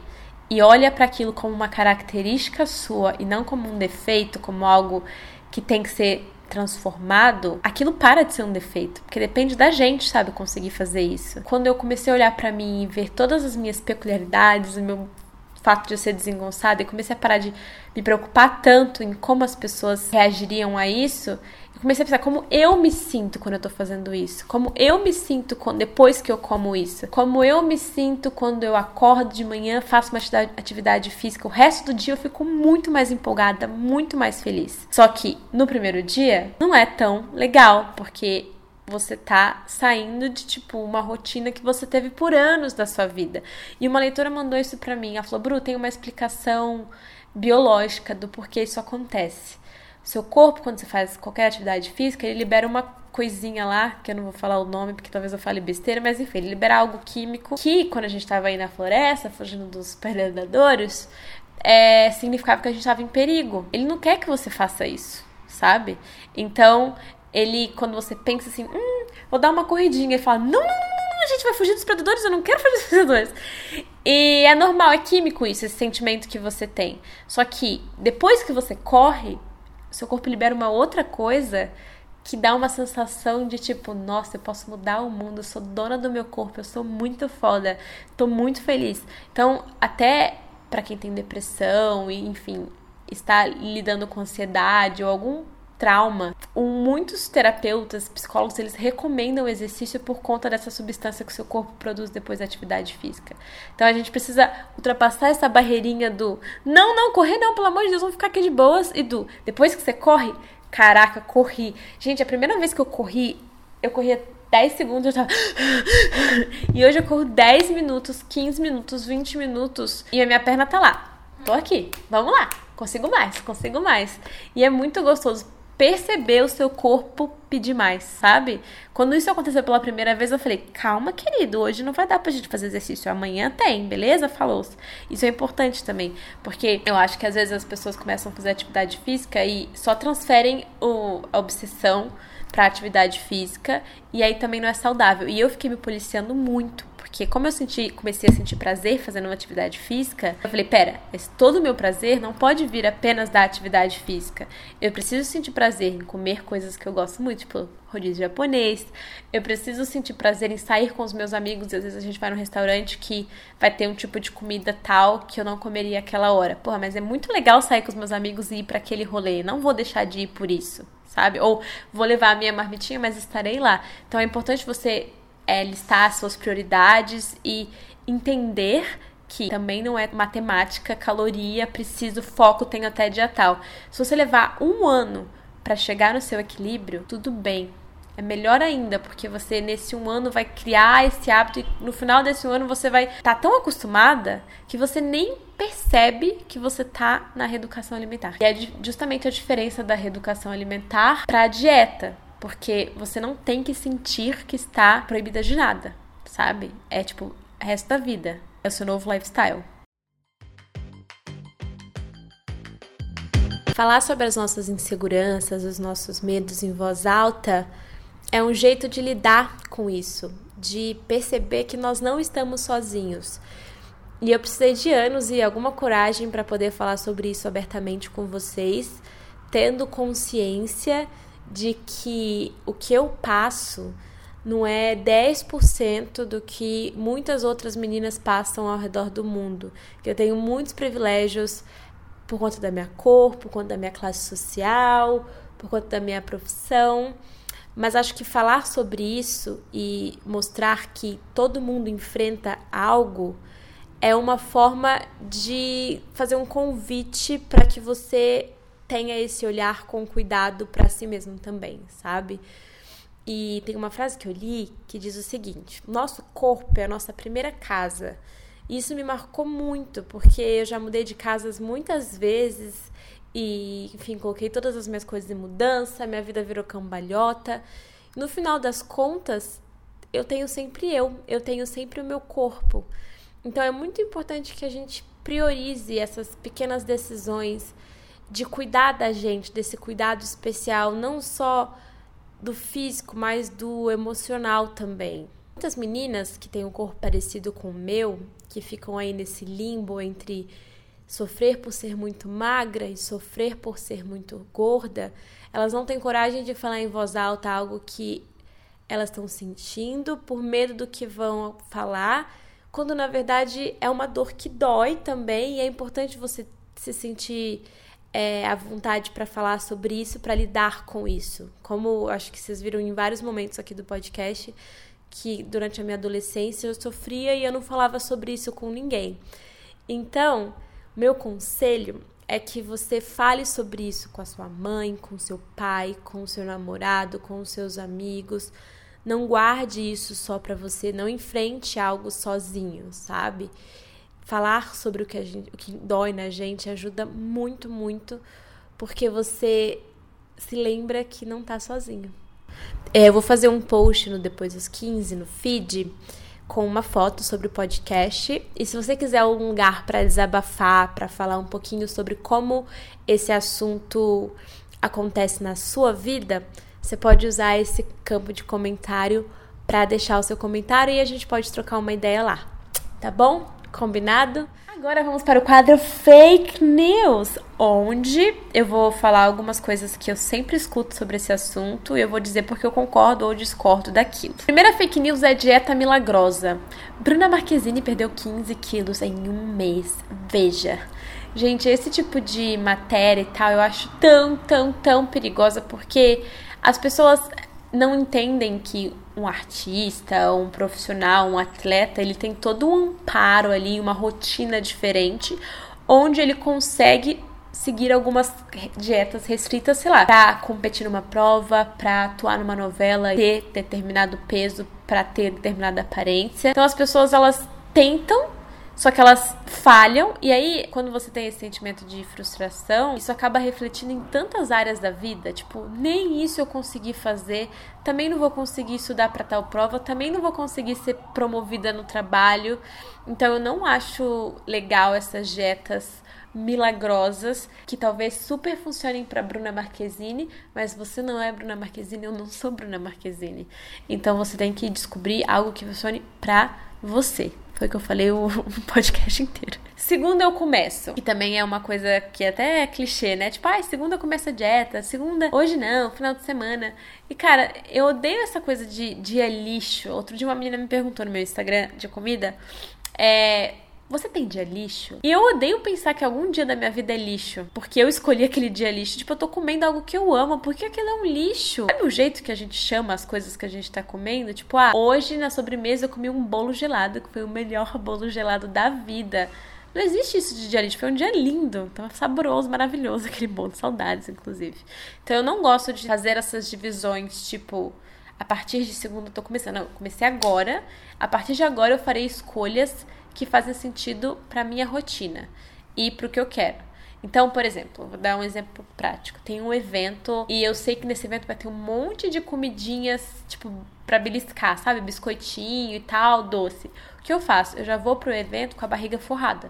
e olha para aquilo como uma característica sua e não como um defeito, como algo que tem que ser transformado, aquilo para de ser um defeito, porque depende da gente, sabe, conseguir fazer isso. Quando eu comecei a olhar para mim e ver todas as minhas peculiaridades, o meu fato de eu ser desengonçada e comecei a parar de me preocupar tanto em como as pessoas reagiriam a isso, comecei a pensar como eu me sinto quando eu tô fazendo isso, como eu me sinto depois que eu como isso, como eu me sinto quando eu acordo de manhã, faço uma atividade física, o resto do dia eu fico muito mais empolgada, muito mais feliz. Só que no primeiro dia não é tão legal, porque você tá saindo de tipo uma rotina que você teve por anos da sua vida. E uma leitora mandou isso para mim. Ela falou: "Bru, tem uma explicação biológica do porquê isso acontece. Seu corpo, quando você faz qualquer atividade física, ele libera uma coisinha lá, que eu não vou falar o nome porque talvez eu fale besteira, mas enfim, ele libera algo químico que, quando a gente estava aí na floresta, fugindo dos predadores, é, significava que a gente estava em perigo. Ele não quer que você faça isso, sabe? Então, ele, quando você pensa assim, hum, vou dar uma corridinha, ele fala, não, não, não, a gente vai fugir dos predadores, eu não quero fugir dos predadores. E é normal, é químico isso, esse sentimento que você tem. Só que depois que você corre, seu corpo libera uma outra coisa que dá uma sensação de tipo, nossa, eu posso mudar o mundo, eu sou dona do meu corpo, eu sou muito foda, tô muito feliz. Então, até para quem tem depressão e, enfim, está lidando com ansiedade ou algum trauma, muitos terapeutas, psicólogos, eles recomendam o exercício por conta dessa substância que o seu corpo produz depois da atividade física. Então a gente precisa ultrapassar essa barreirinha do não, não, correr não, pelo amor de Deus, vamos ficar aqui de boas e do depois que você corre, caraca, corri. Gente, a primeira vez que eu corri, eu corria 10 segundos eu tava. e hoje eu corro 10 minutos, 15 minutos, 20 minutos e a minha perna tá lá. Tô aqui, vamos lá, consigo mais, consigo mais. E é muito gostoso perceber o seu corpo pedir mais, sabe? Quando isso aconteceu pela primeira vez, eu falei: calma, querido, hoje não vai dar pra gente fazer exercício, amanhã tem, beleza? Falou. -se. Isso é importante também, porque eu acho que às vezes as pessoas começam a fazer atividade física e só transferem o, a obsessão pra atividade física e aí também não é saudável. E eu fiquei me policiando muito porque como eu senti, comecei a sentir prazer fazendo uma atividade física, eu falei, pera, mas todo o meu prazer não pode vir apenas da atividade física. Eu preciso sentir prazer em comer coisas que eu gosto muito, tipo rodízio japonês. Eu preciso sentir prazer em sair com os meus amigos. Às vezes a gente vai num restaurante que vai ter um tipo de comida tal que eu não comeria aquela hora. Porra, mas é muito legal sair com os meus amigos e ir para aquele rolê. Não vou deixar de ir por isso, sabe? Ou vou levar a minha marmitinha, mas estarei lá. Então é importante você é listar suas prioridades e entender que também não é matemática, caloria, preciso, foco, tenho até dia tal. Se você levar um ano para chegar no seu equilíbrio, tudo bem. É melhor ainda, porque você nesse um ano vai criar esse hábito e no final desse um ano você vai estar tá tão acostumada que você nem percebe que você tá na reeducação alimentar. E é justamente a diferença da reeducação alimentar para a dieta. Porque você não tem que sentir que está proibida de nada, sabe? É tipo, resto da vida. É o seu novo lifestyle. Falar sobre as nossas inseguranças, os nossos medos em voz alta é um jeito de lidar com isso, de perceber que nós não estamos sozinhos. E eu precisei de anos e alguma coragem para poder falar sobre isso abertamente com vocês, tendo consciência de que o que eu passo não é 10% do que muitas outras meninas passam ao redor do mundo. Que eu tenho muitos privilégios por conta da minha cor, por conta da minha classe social, por conta da minha profissão. Mas acho que falar sobre isso e mostrar que todo mundo enfrenta algo é uma forma de fazer um convite para que você tenha esse olhar com cuidado para si mesmo também, sabe? E tem uma frase que eu li que diz o seguinte: Nosso corpo é a nossa primeira casa. Isso me marcou muito, porque eu já mudei de casas muitas vezes e, enfim, coloquei todas as minhas coisas em mudança, minha vida virou cambalhota. No final das contas, eu tenho sempre eu, eu tenho sempre o meu corpo. Então é muito importante que a gente priorize essas pequenas decisões de cuidar da gente, desse cuidado especial, não só do físico, mas do emocional também. Muitas meninas que têm um corpo parecido com o meu, que ficam aí nesse limbo entre sofrer por ser muito magra e sofrer por ser muito gorda, elas não têm coragem de falar em voz alta algo que elas estão sentindo por medo do que vão falar, quando na verdade é uma dor que dói também e é importante você se sentir é, à vontade para falar sobre isso, para lidar com isso. Como acho que vocês viram em vários momentos aqui do podcast, que durante a minha adolescência eu sofria e eu não falava sobre isso com ninguém. Então, meu conselho é que você fale sobre isso com a sua mãe, com seu pai, com seu namorado, com seus amigos. Não guarde isso só para você, não enfrente algo sozinho, sabe? Falar sobre o que, gente, o que dói na gente ajuda muito, muito, porque você se lembra que não tá sozinho. É, eu vou fazer um post no Depois dos 15, no feed, com uma foto sobre o podcast. E se você quiser um lugar para desabafar, para falar um pouquinho sobre como esse assunto acontece na sua vida, você pode usar esse campo de comentário para deixar o seu comentário e a gente pode trocar uma ideia lá. Tá bom? Combinado? Agora vamos para o quadro Fake News, onde eu vou falar algumas coisas que eu sempre escuto sobre esse assunto e eu vou dizer porque eu concordo ou discordo daquilo. primeira fake news é dieta milagrosa. Bruna Marquezine perdeu 15 quilos em um mês. Veja. Gente, esse tipo de matéria e tal eu acho tão, tão, tão perigosa porque as pessoas não entendem que um artista, um profissional, um atleta, ele tem todo um amparo ali, uma rotina diferente, onde ele consegue seguir algumas dietas restritas, sei lá, pra competir numa prova, pra atuar numa novela, ter determinado peso, para ter determinada aparência. Então as pessoas elas tentam só que elas falham, e aí, quando você tem esse sentimento de frustração, isso acaba refletindo em tantas áreas da vida. Tipo, nem isso eu consegui fazer, também não vou conseguir estudar para tal prova, também não vou conseguir ser promovida no trabalho. Então, eu não acho legal essas dietas milagrosas que talvez super funcionem para Bruna Marquezine, mas você não é Bruna Marquezine, eu não sou Bruna Marquezine. Então você tem que descobrir algo que funcione para você. Foi o que eu falei o, podcast inteiro. Segunda eu começo. Que também é uma coisa que até é clichê, né? Tipo, ai, segunda começa a dieta, segunda, hoje não, final de semana. E cara, eu odeio essa coisa de dia lixo. Outro dia uma menina me perguntou no meu Instagram de comida. É, você tem dia lixo? E eu odeio pensar que algum dia da minha vida é lixo. Porque eu escolhi aquele dia lixo. Tipo, eu tô comendo algo que eu amo. Porque aquilo é um lixo. Sabe o jeito que a gente chama as coisas que a gente tá comendo? Tipo, ah, hoje na sobremesa eu comi um bolo gelado, que foi o melhor bolo gelado da vida. Não existe isso de dia lixo. Foi um dia lindo. Tava saboroso, maravilhoso aquele bolo. Saudades, inclusive. Então eu não gosto de fazer essas divisões, tipo a partir de segunda eu tô começando. Não, eu comecei agora. A partir de agora eu farei escolhas que fazem sentido para minha rotina e para o que eu quero. Então, por exemplo, vou dar um exemplo prático. Tem um evento e eu sei que nesse evento vai ter um monte de comidinhas, tipo, para beliscar, sabe? Biscoitinho e tal, doce. O que eu faço? Eu já vou pro evento com a barriga forrada.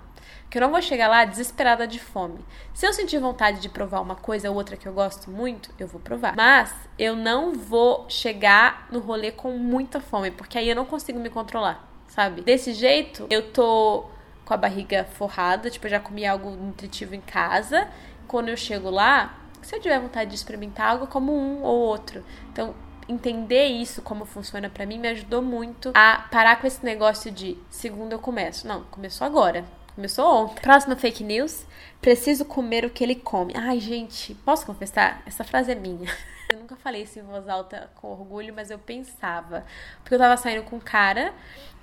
Que eu não vou chegar lá desesperada de fome. Se eu sentir vontade de provar uma coisa ou outra que eu gosto muito, eu vou provar. Mas eu não vou chegar no rolê com muita fome, porque aí eu não consigo me controlar sabe? Desse jeito, eu tô com a barriga forrada, tipo, eu já comi algo nutritivo em casa. Quando eu chego lá, se eu tiver vontade de experimentar algo, como um ou outro. Então, entender isso, como funciona para mim, me ajudou muito a parar com esse negócio de segunda eu começo. Não, começou agora. Começou ontem. Próxima fake news. Preciso comer o que ele come. Ai, gente, posso confessar? Essa frase é minha. Eu nunca falei isso em voz alta com orgulho, mas eu pensava. Porque eu tava saindo com um cara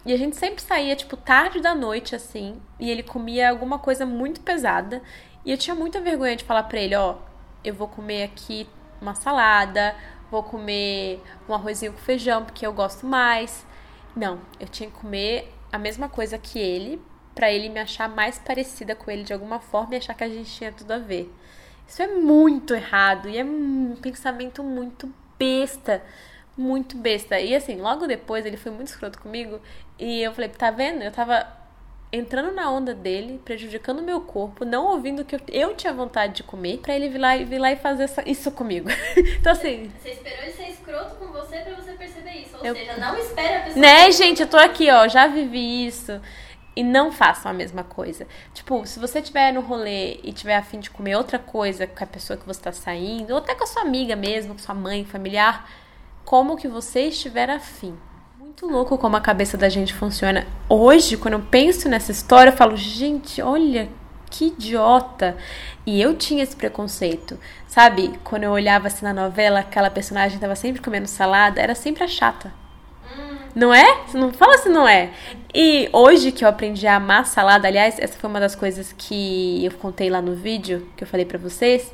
e a gente sempre saía, tipo, tarde da noite, assim, e ele comia alguma coisa muito pesada. E eu tinha muita vergonha de falar pra ele, ó, eu vou comer aqui uma salada, vou comer um arrozinho com feijão, porque eu gosto mais. Não, eu tinha que comer a mesma coisa que ele, para ele me achar mais parecida com ele de alguma forma e achar que a gente tinha tudo a ver. Isso é muito errado e é um pensamento muito besta, muito besta. E assim, logo depois ele foi muito escroto comigo. E eu falei, tá vendo? Eu tava entrando na onda dele, prejudicando o meu corpo, não ouvindo o que eu, eu tinha vontade de comer, pra ele vir lá, vir lá e fazer essa, isso comigo. então assim. Você esperou ele ser escroto com você pra você perceber isso. Ou eu, seja, não espera a pessoa. Né, gente, eu tô aqui, ó, já vivi isso. E não façam a mesma coisa. Tipo, se você estiver no rolê e tiver afim de comer outra coisa com a pessoa que você tá saindo, ou até com a sua amiga mesmo, com sua mãe, familiar, como que você estiver afim muito louco como a cabeça da gente funciona. Hoje, quando eu penso nessa história, eu falo, gente, olha que idiota. E eu tinha esse preconceito, sabe? Quando eu olhava assim na novela, aquela personagem tava sempre comendo salada, era sempre a chata. Não é? Você não fala se não é. E hoje que eu aprendi a amar salada, aliás, essa foi uma das coisas que eu contei lá no vídeo que eu falei para vocês,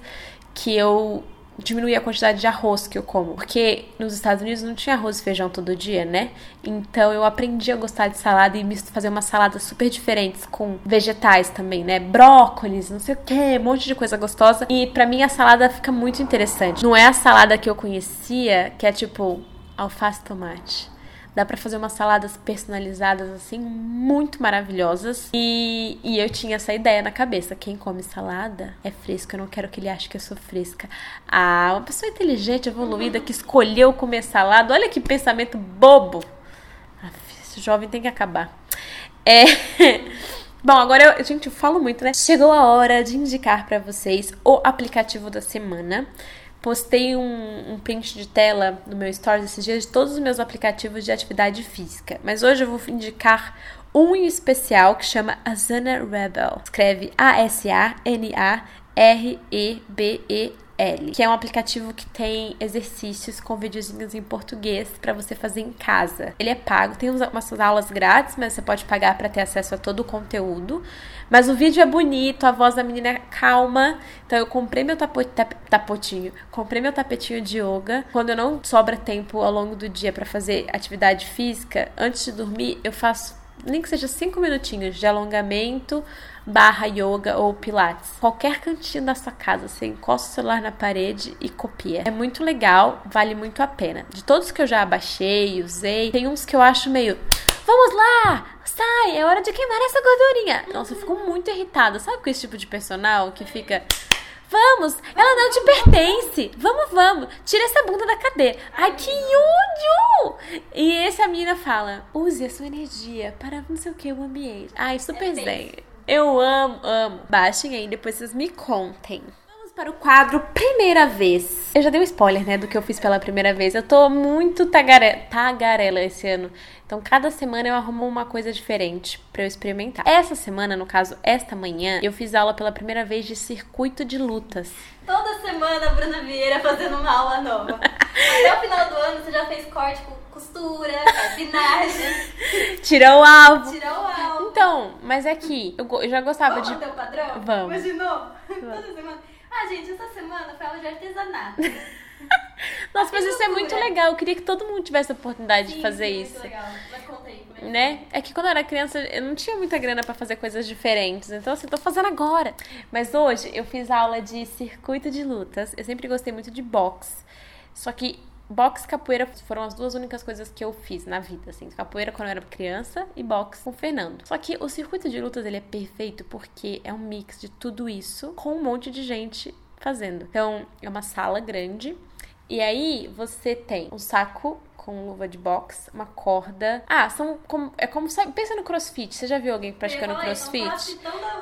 que eu diminuir a quantidade de arroz que eu como. Porque nos Estados Unidos não tinha arroz e feijão todo dia, né? Então eu aprendi a gostar de salada e fazer umas saladas super diferentes com vegetais também, né? Brócolis, não sei o que, um monte de coisa gostosa. E para mim a salada fica muito interessante. Não é a salada que eu conhecia, que é tipo alface tomate. Dá para fazer umas saladas personalizadas assim, muito maravilhosas. E, e eu tinha essa ideia na cabeça: quem come salada é fresco. Eu não quero que ele ache que eu sou fresca. Ah, uma pessoa inteligente, evoluída, que escolheu comer salada. Olha que pensamento bobo. esse jovem tem que acabar. É. Bom, agora eu, gente, eu falo muito, né? Chegou a hora de indicar para vocês o aplicativo da semana postei um, um, print de tela no meu stories esses dias de todos os meus aplicativos de atividade física. Mas hoje eu vou indicar um em especial que chama Asana Rebel. Escreve A-S-A-N-A-R-E-B-E L, que é um aplicativo que tem exercícios com videozinhos em português para você fazer em casa. Ele é pago, tem umas aulas grátis, mas você pode pagar para ter acesso a todo o conteúdo. Mas o vídeo é bonito, a voz da menina é calma. Então eu comprei meu tapo, tap, tapotinho, comprei meu tapetinho de yoga. Quando eu não sobra tempo ao longo do dia para fazer atividade física, antes de dormir, eu faço nem que seja cinco minutinhos de alongamento barra yoga ou pilates. Qualquer cantinho da sua casa, você encosta o celular na parede e copia. É muito legal, vale muito a pena. De todos que eu já baixei, usei, tem uns que eu acho meio Vamos lá! Sai! É hora de queimar essa gordurinha! Nossa, eu fico muito irritada. Sabe com esse tipo de personal que fica. Vamos! Ela não te pertence! Vamos, vamos! Tira essa bunda da cadeira! Ai, que ódio! E esse a menina fala: use a sua energia para não sei o que, o ambiente. Ai, super zen. Eu amo, amo. Baixem aí, depois vocês me contem Vamos para o quadro Primeira Vez. Eu já dei um spoiler, né, do que eu fiz pela primeira vez. Eu tô muito tagarela, tagarela esse ano. Então, cada semana eu arrumo uma coisa diferente para eu experimentar. Essa semana, no caso, esta manhã, eu fiz aula pela primeira vez de circuito de lutas. Toda semana a Bruna Vieira fazendo uma aula nova. Até o final do ano você já fez corte com costura, cabinagem. Tirou o alvo. Tirou o alvo. Então, mas é que eu, eu já gostava Vamos de. Vamos padrão? Vamos. Imaginou? Vamos. Toda semana. Ah, gente, essa semana foi aula de artesanato. Nossa, mas isso é muito legal. Eu queria que todo mundo tivesse a oportunidade sim, de fazer sim, isso. Muito legal. Mas conta aí, como é que né? É que quando eu era criança, eu não tinha muita grana para fazer coisas diferentes. Então, assim, tô fazendo agora. Mas hoje eu fiz aula de circuito de lutas. Eu sempre gostei muito de boxe. Só que boxe e capoeira foram as duas únicas coisas que eu fiz na vida, assim. Capoeira quando eu era criança e boxe com o Fernando. Só que o circuito de lutas, ele é perfeito porque é um mix de tudo isso com um monte de gente fazendo. Então, é uma sala grande e aí você tem um saco com luva de boxe, uma corda. Ah, são como, é como pensa no CrossFit. Você já viu alguém praticando CrossFit?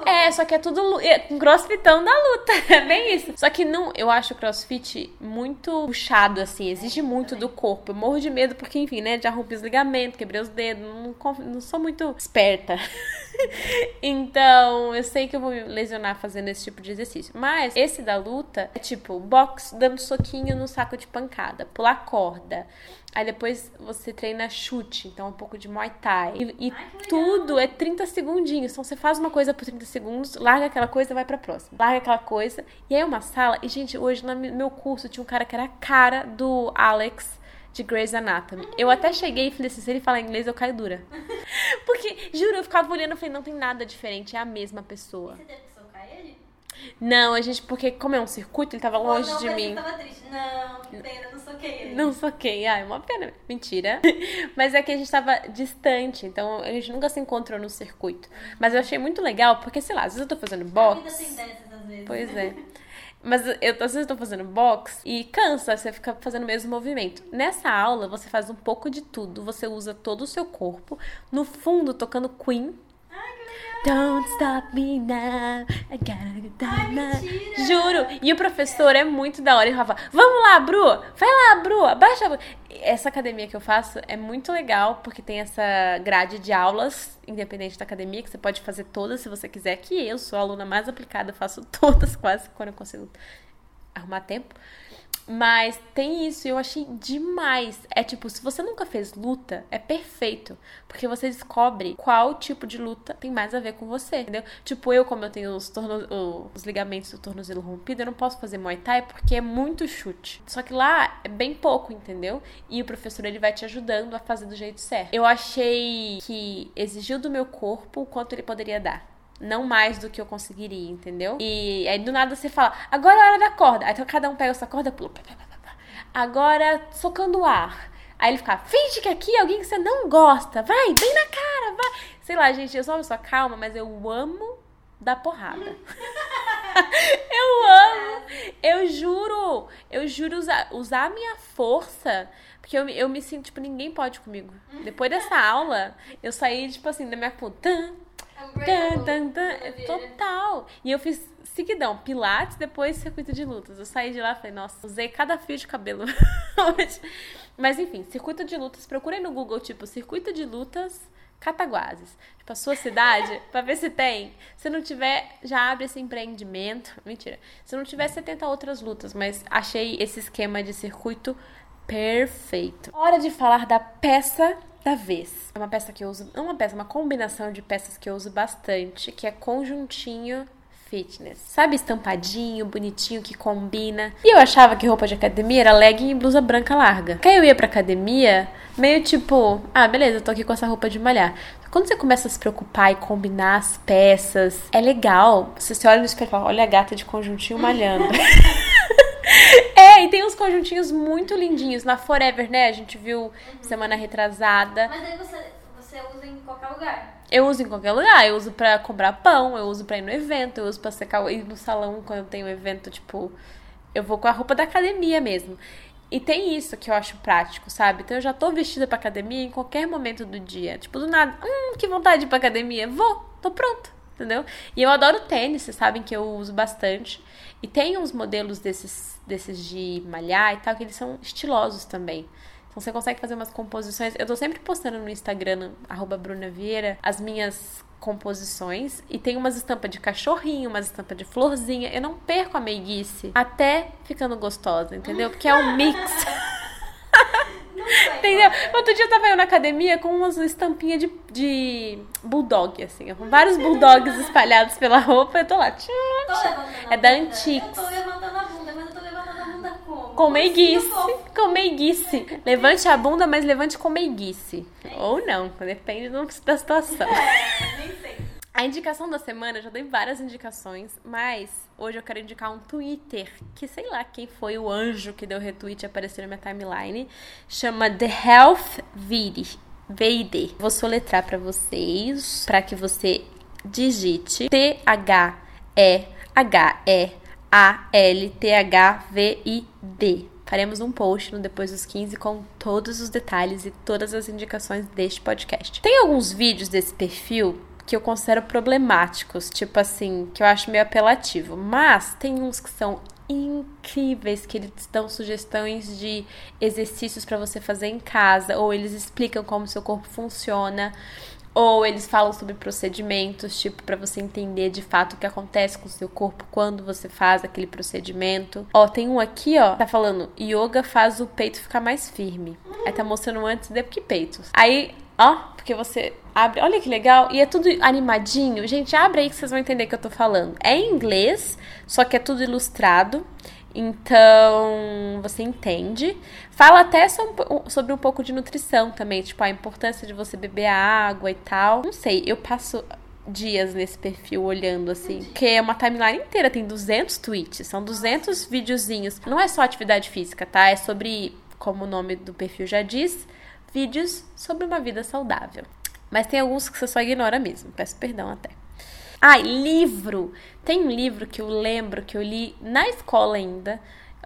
É, só que é tudo é, CrossFitão da luta. É bem isso. Só que não, eu acho o CrossFit muito puxado assim, exige muito do corpo. Eu morro de medo porque enfim, né, já rompi os ligamentos, quebrei os dedos, não, não sou muito esperta. então, eu sei que eu vou me lesionar fazendo esse tipo de exercício. Mas esse da luta é tipo box dando soquinho no saco de pancada, pular corda. Aí depois você treina chute, então um pouco de Muay Thai. E, e Ai, tudo é 30 segundinhos. Então você faz uma coisa por 30 segundos, larga aquela coisa e vai pra próxima. Larga aquela coisa. E aí é uma sala. E, gente, hoje no meu curso tinha um cara que era a cara do Alex de Grey's Anatomy. Eu até cheguei e falei assim, se ele falar inglês, eu caio dura. Porque, juro, eu ficava olhando e falei, não tem nada diferente, é a mesma pessoa. Você teve que socar ele? Não, a gente, porque como é um circuito, ele tava longe não, de mim. Tava triste. Não, que pena, não soquei. Não soquei. Ai, uma pena. Mentira. Mas é que a gente tava distante, então a gente nunca se encontrou no circuito. Mas eu achei muito legal, porque, sei lá, às vezes eu tô fazendo A box. vida tem dessas às vezes. Pois é. Mas eu, às vezes eu tô fazendo box e cansa, você fica fazendo o mesmo movimento. Nessa aula, você faz um pouco de tudo, você usa todo o seu corpo. No fundo, tocando Queen. Don't stop me now. I gotta get down now. Juro. E o professor é muito da hora. Ele fala: Vamos lá, Bru. Vai lá, Bru. Abaixa. a Bru." Essa academia que eu faço é muito legal porque tem essa grade de aulas, independente da academia, que você pode fazer todas se você quiser. Que eu sou a aluna mais aplicada, faço todas quase quando eu consigo arrumar tempo. Mas tem isso, eu achei demais. É tipo, se você nunca fez luta, é perfeito. Porque você descobre qual tipo de luta tem mais a ver com você, entendeu? Tipo, eu, como eu tenho os, torno... os ligamentos do tornozelo rompido, eu não posso fazer Muay Thai porque é muito chute. Só que lá é bem pouco, entendeu? E o professor, ele vai te ajudando a fazer do jeito certo. Eu achei que exigiu do meu corpo o quanto ele poderia dar. Não mais do que eu conseguiria, entendeu? E aí do nada você fala, agora é a hora da corda. Aí então cada um pega essa corda, pula. pá, pá, pá. Agora socando o ar. Aí ele fica, finge que aqui é alguém que você não gosta. Vai, bem na cara, vai. Sei lá, gente, eu sou uma pessoa calma, mas eu amo dar porrada. eu amo. Eu juro. Eu juro usar, usar a minha força. Porque eu, eu me sinto, tipo, ninguém pode comigo. Depois dessa aula, eu saí, tipo assim, da minha puta. Tan, tan, tan. É. Total. E eu fiz seguidão, pilates, depois circuito de lutas. Eu saí de lá e falei, nossa, usei cada fio de cabelo hoje. Mas enfim, circuito de lutas, procurem no Google, tipo, circuito de lutas Cataguases. Tipo, a sua cidade, pra ver se tem. Se não tiver, já abre esse empreendimento. Mentira. Se não tiver, você tenta outras lutas. Mas achei esse esquema de circuito perfeito. Hora de falar da peça da vez. É uma peça que eu uso, não uma peça, uma combinação de peças que eu uso bastante, que é conjuntinho fitness. Sabe, estampadinho, bonitinho, que combina. E eu achava que roupa de academia era legging e blusa branca larga. Porque aí eu ia pra academia, meio tipo, ah, beleza, eu tô aqui com essa roupa de malhar. Quando você começa a se preocupar e combinar as peças, é legal. Você se olha no espelho e fala, olha a gata de conjuntinho malhando. É, e tem uns conjuntinhos muito lindinhos. Na Forever, né? A gente viu semana retrasada. Mas aí você, você usa em qualquer lugar. Eu uso em qualquer lugar. Eu uso pra comprar pão, eu uso pra ir no evento, eu uso pra secar, ir no salão quando eu tenho evento, tipo... Eu vou com a roupa da academia mesmo. E tem isso que eu acho prático, sabe? Então eu já tô vestida pra academia em qualquer momento do dia. Tipo, do nada, hum, que vontade de ir pra academia. Vou, tô pronto, entendeu? E eu adoro tênis, vocês sabem que eu uso bastante. E tem uns modelos desses, desses de malhar e tal, que eles são estilosos também. Então você consegue fazer umas composições. Eu tô sempre postando no Instagram, arroba Bruna Vieira, as minhas composições. E tem umas estampas de cachorrinho, umas estampas de florzinha. Eu não perco a meiguice até ficando gostosa, entendeu? Porque é um mix. Entendeu? Outro dia eu tava eu na academia com umas estampinhas de, de bulldog, assim, com vários bulldogs espalhados pela roupa. Eu tô lá. tchum, Tô tchum. É da. Antiques. Eu tô levantando a bunda, mas eu tô levantando a bunda como? Com meiguice. assim, eu Com meiguice. Levante a bunda, mas levante com meiguice. Ou não, depende da situação. É, nem sei. A indicação da semana, já dei várias indicações, mas hoje eu quero indicar um Twitter, que sei lá quem foi o anjo que deu retweet e apareceu na minha timeline. Chama The Health Vidi. VD. Vou soletrar pra vocês, pra que você digite T-H-E-H-E-A-L-T-H-V-I-D. Faremos um post no Depois dos 15 com todos os detalhes e todas as indicações deste podcast. Tem alguns vídeos desse perfil que eu considero problemáticos, tipo assim, que eu acho meio apelativo, mas tem uns que são incríveis que eles dão sugestões de exercícios para você fazer em casa, ou eles explicam como seu corpo funciona, ou eles falam sobre procedimentos, tipo para você entender de fato o que acontece com o seu corpo quando você faz aquele procedimento. Ó, tem um aqui, ó, tá falando yoga faz o peito ficar mais firme. Aí tá mostrando antes e depois que peitos. Aí Ó, porque você abre. Olha que legal. E é tudo animadinho. Gente, abre aí que vocês vão entender o que eu tô falando. É em inglês, só que é tudo ilustrado. Então, você entende. Fala até so- sobre um pouco de nutrição também. Tipo, a importância de você beber água e tal. Não sei, eu passo dias nesse perfil olhando assim. Porque é uma timeline inteira, tem 200 tweets, são 200 videozinhos. Não é só atividade física, tá? É sobre como o nome do perfil já diz, vídeos sobre uma vida saudável. Mas tem alguns que você só ignora mesmo, peço perdão até. Ah, livro! Tem um livro que eu lembro que eu li na escola ainda.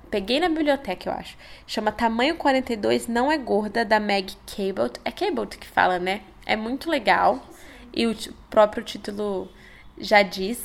Peguei na biblioteca, eu acho. Chama Tamanho 42 Não é Gorda, da Meg Cabot. É Cabot que fala, né? É muito legal. E o próprio título já diz.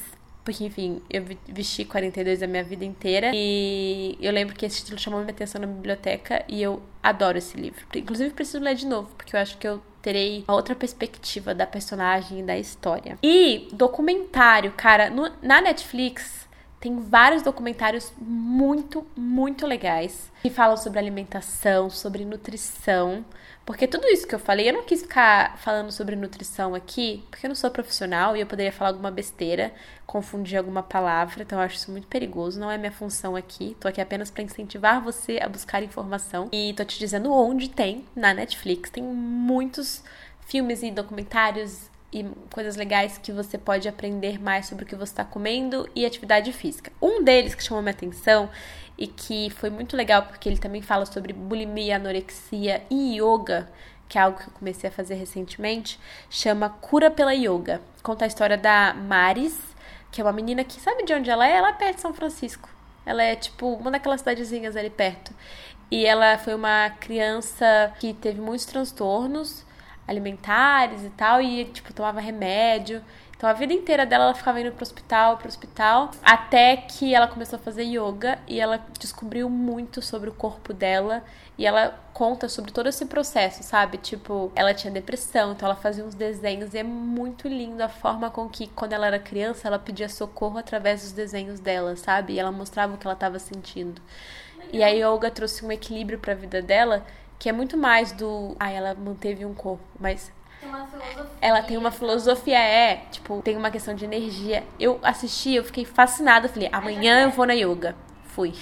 Porque, enfim, eu vesti 42 a minha vida inteira. E eu lembro que esse título chamou minha atenção na biblioteca. E eu adoro esse livro. Inclusive, preciso ler de novo, porque eu acho que eu terei uma outra perspectiva da personagem e da história. E documentário, cara, no, na Netflix tem vários documentários muito, muito legais que falam sobre alimentação, sobre nutrição. Porque tudo isso que eu falei, eu não quis ficar falando sobre nutrição aqui, porque eu não sou profissional e eu poderia falar alguma besteira, confundir alguma palavra, então eu acho isso muito perigoso, não é minha função aqui. Tô aqui apenas para incentivar você a buscar informação e tô te dizendo onde tem na Netflix, tem muitos filmes e documentários e coisas legais que você pode aprender mais sobre o que você está comendo e atividade física. Um deles que chamou minha atenção e que foi muito legal porque ele também fala sobre bulimia, anorexia e yoga, que é algo que eu comecei a fazer recentemente, chama Cura pela Yoga. Conta a história da Maris, que é uma menina que sabe de onde ela é? Ela é perto de São Francisco. Ela é tipo uma daquelas cidadezinhas ali perto. E ela foi uma criança que teve muitos transtornos alimentares e tal, e tipo, tomava remédio. Então a vida inteira dela ela ficava indo pro hospital, pro hospital, até que ela começou a fazer yoga e ela descobriu muito sobre o corpo dela e ela conta sobre todo esse processo, sabe? Tipo, ela tinha depressão, então ela fazia uns desenhos e é muito lindo a forma com que quando ela era criança ela pedia socorro através dos desenhos dela, sabe? E ela mostrava o que ela estava sentindo. E a yoga trouxe um equilíbrio para a vida dela, que é muito mais do, ah, ela manteve um corpo, mas tem uma filosofia. ela tem uma filosofia, é, tipo, tem uma questão de energia. Eu assisti, eu fiquei fascinada. Falei, amanhã eu vou na yoga. Fui.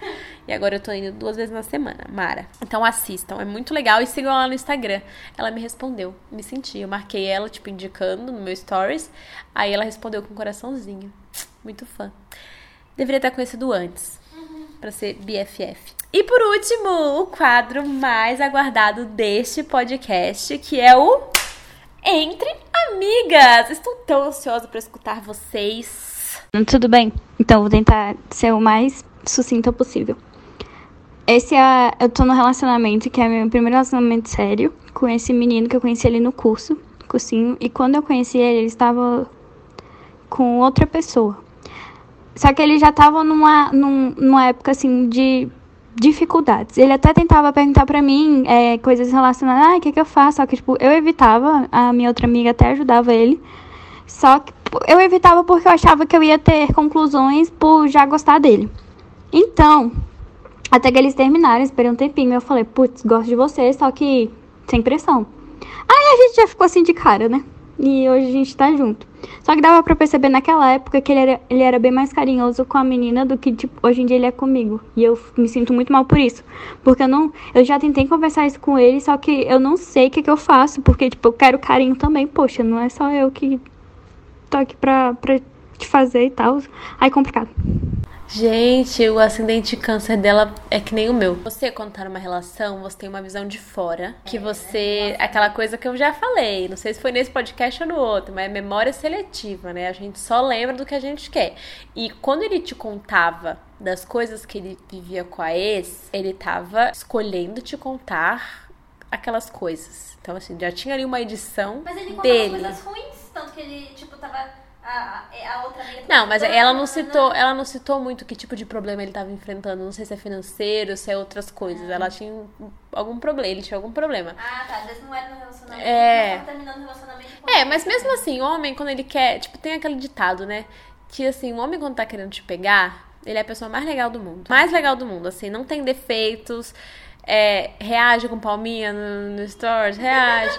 E agora eu tô indo duas vezes na semana, Mara. Então assistam, é muito legal. E sigam ela no Instagram. Ela me respondeu, me senti. Eu marquei ela, tipo, indicando no meu stories. Aí ela respondeu com um coraçãozinho. Muito fã. Deveria ter conhecido antes. Pra ser BFF. E por último, o quadro mais aguardado deste podcast, que é o Entre Amigas. Estou tão ansiosa para escutar vocês. Tudo bem, então vou tentar ser o mais sucinta possível. Esse é. Eu tô no relacionamento que é meu primeiro relacionamento sério com esse menino que eu conheci ali no curso, cursinho. E quando eu conheci ele, ele estava com outra pessoa. Só que ele já tava numa, numa época assim de dificuldades. Ele até tentava perguntar para mim é, coisas relacionadas, ah, o que, que eu faço? Só que, tipo, eu evitava, a minha outra amiga até ajudava ele. Só que eu evitava porque eu achava que eu ia ter conclusões por já gostar dele. Então, até que eles terminaram, esperei um tempinho, eu falei, putz, gosto de você, só que sem pressão. Aí a gente já ficou assim de cara, né? E hoje a gente tá junto. Só que dava pra perceber naquela época que ele era, ele era bem mais carinhoso com a menina do que, tipo, hoje em dia ele é comigo. E eu me sinto muito mal por isso. Porque eu não. Eu já tentei conversar isso com ele, só que eu não sei o que, que eu faço. Porque, tipo, eu quero carinho também. Poxa, não é só eu que tô aqui pra, pra te fazer e tal. Aí complicado. Gente, o ascendente câncer dela é que nem o meu. Você, quando tá numa relação, você tem uma visão de fora. Que é, você. É aquela coisa que eu já falei. Não sei se foi nesse podcast ou no outro, mas é memória seletiva, né? A gente só lembra do que a gente quer. E quando ele te contava das coisas que ele vivia com a ex, ele tava escolhendo te contar aquelas coisas. Então, assim, já tinha ali uma edição Mas ele dele. coisas ruins, tanto que ele, tipo, tava a, a outra amiga Não, mas ela não citou, ela não citou muito que tipo de problema ele estava enfrentando. Não sei se é financeiro, se é outras coisas. Ah. Ela tinha algum problema, ele tinha algum problema. Ah, tá. Às vezes não era no relacionamento. É. Terminando o relacionamento É, mas mesmo assim, o homem, quando ele quer. Tipo, tem aquele ditado, né? Que assim, o homem quando tá querendo te pegar, ele é a pessoa mais legal do mundo. Mais legal do mundo, assim, não tem defeitos é, reage com palminha no, no stories, reage.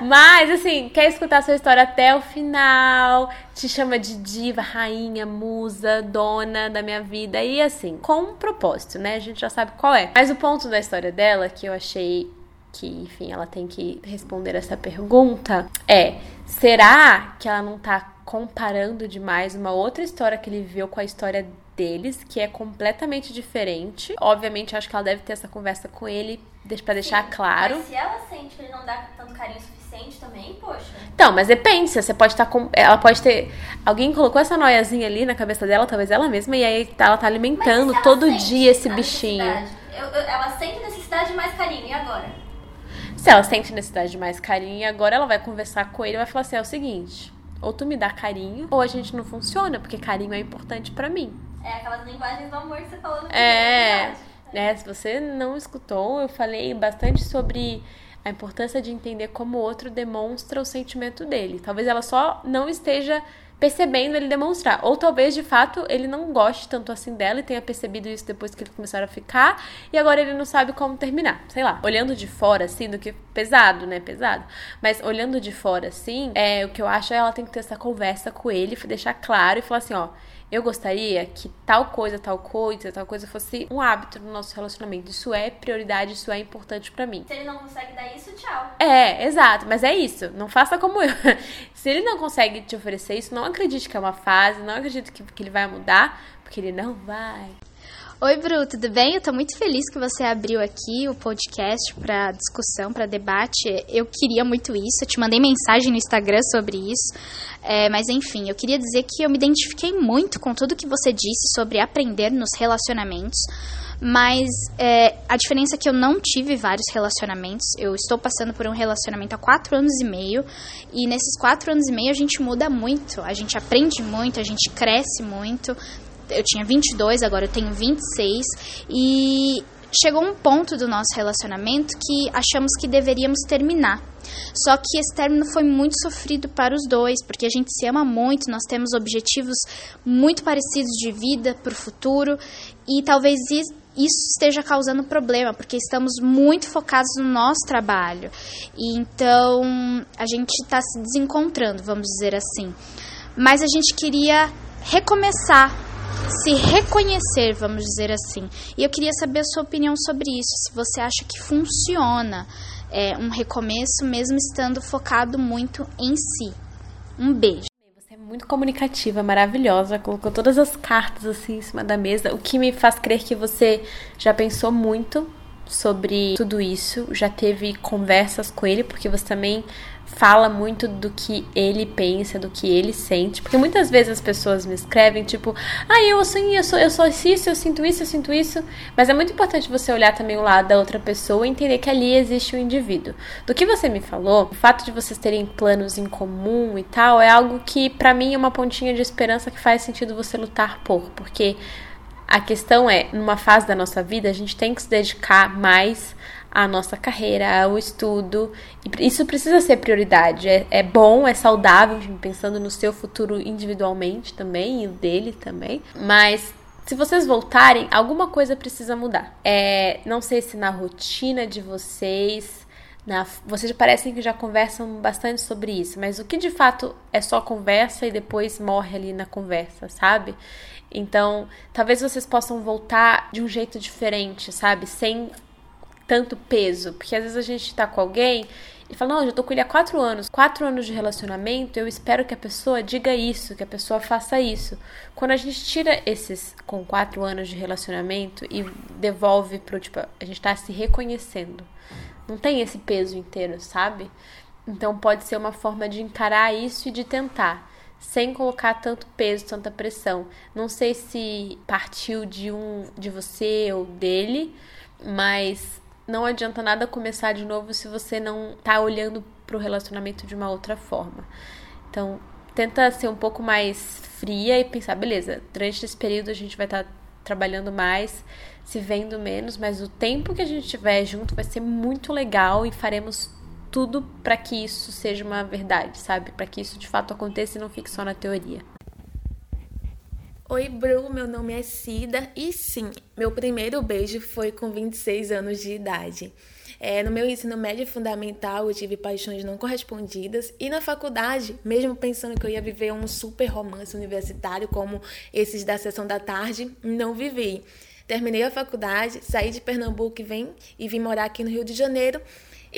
Mas, assim, quer escutar a sua história até o final, te chama de diva, rainha, musa, dona da minha vida. E assim, com um propósito, né? A gente já sabe qual é. Mas o ponto da história dela, que eu achei que, enfim, ela tem que responder essa pergunta, é: será que ela não tá comparando demais uma outra história que ele viveu com a história deles, que é completamente diferente. Obviamente, acho que ela deve ter essa conversa com ele para deixar Sim, claro. Mas se ela sente que ele não dá tanto carinho suficiente também, poxa. Então, mas depende, você pode estar com. Ela pode ter. Alguém colocou essa noiazinha ali na cabeça dela, talvez ela mesma, e aí ela tá alimentando todo dia esse bichinho. eu- eu- ela sente necessidade de mais carinho, e agora? Se ela sente necessidade de mais carinho, e agora ela vai conversar com ele e vai falar assim: é o seguinte, ou tu me dá carinho, ou a gente não funciona, porque carinho é importante pra mim. É aquelas linguagens do amor que você falou no É, né? Se você não escutou, eu falei bastante sobre a importância de entender como o outro demonstra o sentimento dele. Talvez ela só não esteja percebendo ele demonstrar. Ou talvez, de fato, ele não goste tanto assim dela e tenha percebido isso depois que eles começaram a ficar e agora ele não sabe como terminar. Sei lá. Olhando de fora, assim, do que pesado, né? Pesado. Mas olhando de fora, assim, é, o que eu acho é ela tem que ter essa conversa com ele, deixar claro e falar assim, ó. Eu gostaria que tal coisa, tal coisa, tal coisa fosse um hábito no nosso relacionamento. Isso é prioridade, isso é importante pra mim. Se ele não consegue dar isso, tchau. É, exato, mas é isso. Não faça como eu. Se ele não consegue te oferecer isso, não acredite que é uma fase, não acredite que, que ele vai mudar, porque ele não vai. Oi, Bru, tudo bem? Eu tô muito feliz que você abriu aqui o podcast para discussão, para debate. Eu queria muito isso, eu te mandei mensagem no Instagram sobre isso. É, mas enfim, eu queria dizer que eu me identifiquei muito com tudo que você disse sobre aprender nos relacionamentos. Mas é, a diferença é que eu não tive vários relacionamentos. Eu estou passando por um relacionamento há quatro anos e meio. E nesses quatro anos e meio a gente muda muito. A gente aprende muito, a gente cresce muito eu tinha 22, agora eu tenho 26 e chegou um ponto do nosso relacionamento que achamos que deveríamos terminar. Só que esse término foi muito sofrido para os dois, porque a gente se ama muito, nós temos objetivos muito parecidos de vida para o futuro e talvez isso esteja causando problema, porque estamos muito focados no nosso trabalho. E então a gente está se desencontrando, vamos dizer assim. Mas a gente queria recomeçar se reconhecer, vamos dizer assim. E eu queria saber a sua opinião sobre isso, se você acha que funciona é, um recomeço mesmo estando focado muito em si. Um beijo. Você é muito comunicativa, maravilhosa, colocou todas as cartas assim em cima da mesa, o que me faz crer que você já pensou muito sobre tudo isso, já teve conversas com ele, porque você também fala muito do que ele pensa, do que ele sente. Porque muitas vezes as pessoas me escrevem, tipo, ah, eu assim, eu sou, eu sou isso, eu sinto isso, eu sinto isso. Mas é muito importante você olhar também o lado da outra pessoa e entender que ali existe um indivíduo. Do que você me falou, o fato de vocês terem planos em comum e tal, é algo que, para mim, é uma pontinha de esperança que faz sentido você lutar por. Porque a questão é, numa fase da nossa vida, a gente tem que se dedicar mais à nossa carreira, ao estudo. E isso precisa ser prioridade. É, é bom, é saudável, pensando no seu futuro individualmente também, e o dele também. Mas se vocês voltarem, alguma coisa precisa mudar. É, não sei se na rotina de vocês. Na, vocês parecem que já conversam bastante sobre isso, mas o que de fato é só conversa e depois morre ali na conversa, sabe? Então, talvez vocês possam voltar de um jeito diferente, sabe? Sem tanto peso. Porque às vezes a gente tá com alguém e fala, não, eu já tô com ele há quatro anos. Quatro anos de relacionamento, eu espero que a pessoa diga isso, que a pessoa faça isso. Quando a gente tira esses com quatro anos de relacionamento e devolve pro, tipo, a gente tá se reconhecendo. Não tem esse peso inteiro, sabe? Então pode ser uma forma de encarar isso e de tentar sem colocar tanto peso, tanta pressão. Não sei se partiu de um de você ou dele, mas não adianta nada começar de novo se você não tá olhando pro relacionamento de uma outra forma. Então, tenta ser um pouco mais fria e pensar, beleza, durante esse período a gente vai estar tá trabalhando mais, se vendo menos, mas o tempo que a gente tiver junto vai ser muito legal e faremos tudo para que isso seja uma verdade, sabe? Para que isso de fato aconteça e não fique só na teoria. Oi, Bru, meu nome é Cida e sim, meu primeiro beijo foi com 26 anos de idade. É, no meu ensino médio fundamental, eu tive paixões não correspondidas e na faculdade, mesmo pensando que eu ia viver um super romance universitário como esses da sessão da tarde, não vivi. Terminei a faculdade, saí de Pernambuco e vim, e vim morar aqui no Rio de Janeiro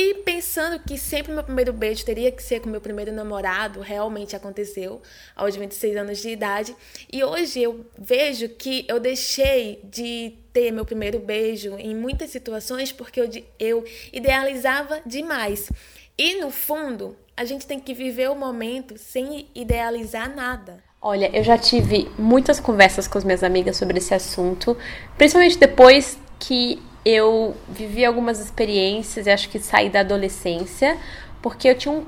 E pensando que sempre meu primeiro beijo teria que ser com meu primeiro namorado, realmente aconteceu aos 26 anos de idade. E hoje eu vejo que eu deixei de ter meu primeiro beijo em muitas situações porque eu, eu idealizava demais. E no fundo, a gente tem que viver o momento sem idealizar nada. Olha, eu já tive muitas conversas com as minhas amigas sobre esse assunto, principalmente depois que eu vivi algumas experiências e acho que saí da adolescência, porque eu tinha um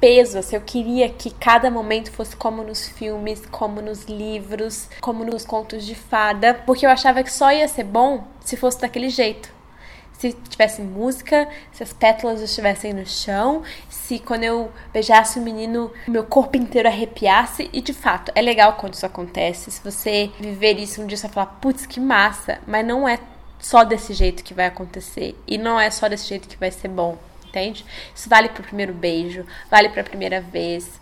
peso, assim, eu queria que cada momento fosse como nos filmes, como nos livros, como nos contos de fada, porque eu achava que só ia ser bom se fosse daquele jeito. Se tivesse música, se as pétalas estivessem no chão, se quando eu beijasse o menino, meu corpo inteiro arrepiasse. E de fato, é legal quando isso acontece. Se você viver isso um dia, você vai falar, putz, que massa. Mas não é só desse jeito que vai acontecer. E não é só desse jeito que vai ser bom, entende? Isso vale pro primeiro beijo, vale pra primeira vez.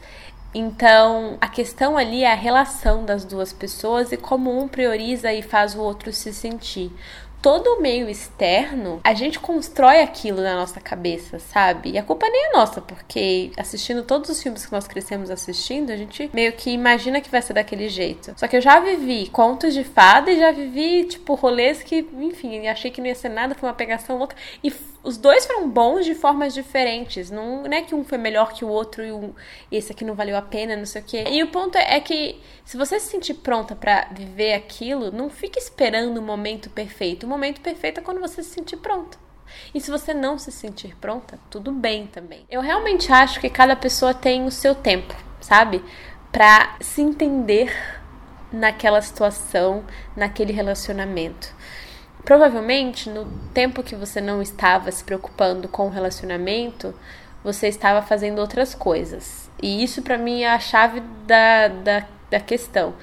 Então, a questão ali é a relação das duas pessoas e como um prioriza e faz o outro se sentir todo o meio externo, a gente constrói aquilo na nossa cabeça, sabe? E a culpa nem é nossa, porque assistindo todos os filmes que nós crescemos assistindo, a gente meio que imagina que vai ser daquele jeito. Só que eu já vivi contos de fada e já vivi, tipo, rolês que, enfim, achei que não ia ser nada, foi uma pegação louca. E os dois foram bons de formas diferentes. Não, não é que um foi melhor que o outro e um, esse aqui não valeu a pena, não sei o quê. E o ponto é, é que se você se sentir pronta para viver aquilo, não fique esperando o momento perfeito. O momento perfeito é quando você se sentir pronta. E se você não se sentir pronta, tudo bem também. Eu realmente acho que cada pessoa tem o seu tempo, sabe? Para se entender naquela situação, naquele relacionamento. Provavelmente, no tempo que você não estava se preocupando com o relacionamento, você estava fazendo outras coisas. E isso, para mim, é a chave da, da, da questão.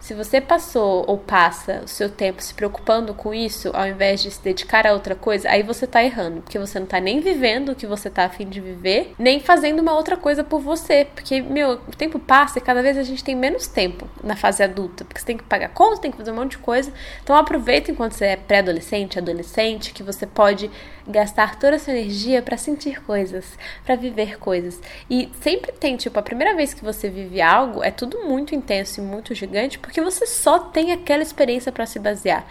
Se você passou ou passa o seu tempo se preocupando com isso, ao invés de se dedicar a outra coisa, aí você tá errando, porque você não tá nem vivendo o que você tá afim de viver, nem fazendo uma outra coisa por você. Porque, meu, o tempo passa e cada vez a gente tem menos tempo na fase adulta, porque você tem que pagar conta, tem que fazer um monte de coisa. Então aproveita enquanto você é pré-adolescente, adolescente, que você pode gastar toda essa energia para sentir coisas, para viver coisas. E sempre tem, tipo, a primeira vez que você vive algo, é tudo muito intenso e muito gigante, porque você só tem aquela experiência para se basear.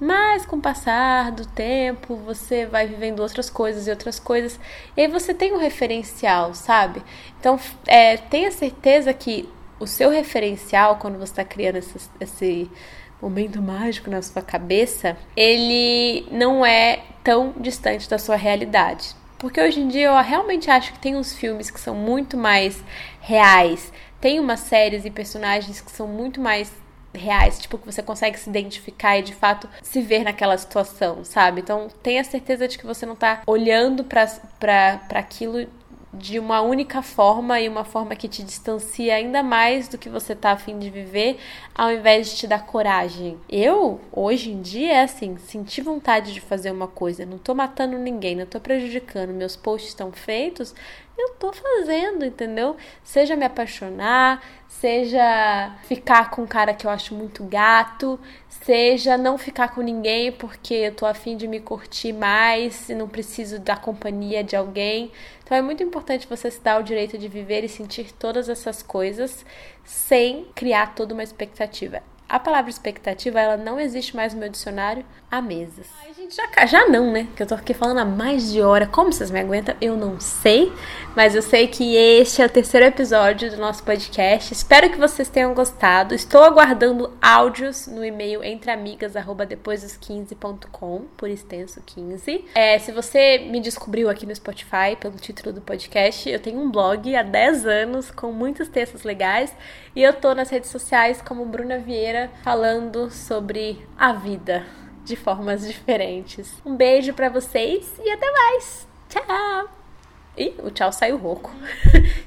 Mas com o passar do tempo, você vai vivendo outras coisas e outras coisas, e aí você tem um referencial, sabe? Então, é, tenha certeza que o seu referencial, quando você está criando esse, esse momento mágico na sua cabeça, ele não é tão distante da sua realidade. Porque hoje em dia eu realmente acho que tem uns filmes que são muito mais reais, tem umas séries e personagens que são muito mais reais, tipo, que você consegue se identificar e de fato se ver naquela situação, sabe? Então tenha certeza de que você não tá olhando para aquilo de uma única forma e uma forma que te distancia ainda mais do que você tá afim de viver, ao invés de te dar coragem. Eu, hoje em dia, é assim, senti vontade de fazer uma coisa, não tô matando ninguém, não tô prejudicando, meus posts estão feitos, eu tô fazendo, entendeu? Seja me apaixonar, seja ficar com um cara que eu acho muito gato, seja não ficar com ninguém porque eu tô afim de me curtir mais e não preciso da companhia de alguém. Então é muito importante você se dar o direito de viver e sentir todas essas coisas sem criar toda uma expectativa. A palavra expectativa, ela não existe mais no meu dicionário há meses. Ai, gente, já, já não, né? Que eu tô aqui falando há mais de hora. Como vocês me aguentam? Eu não sei. Mas eu sei que este é o terceiro episódio do nosso podcast. Espero que vocês tenham gostado. Estou aguardando áudios no e-mail entreamigas.depoisdos15.com, por extenso 15. É, se você me descobriu aqui no Spotify pelo título do podcast, eu tenho um blog há 10 anos com muitos textos legais. E eu tô nas redes sociais como Bruna Vieira falando sobre a vida de formas diferentes. Um beijo para vocês e até mais. Tchau. Ih, o tchau saiu rouco.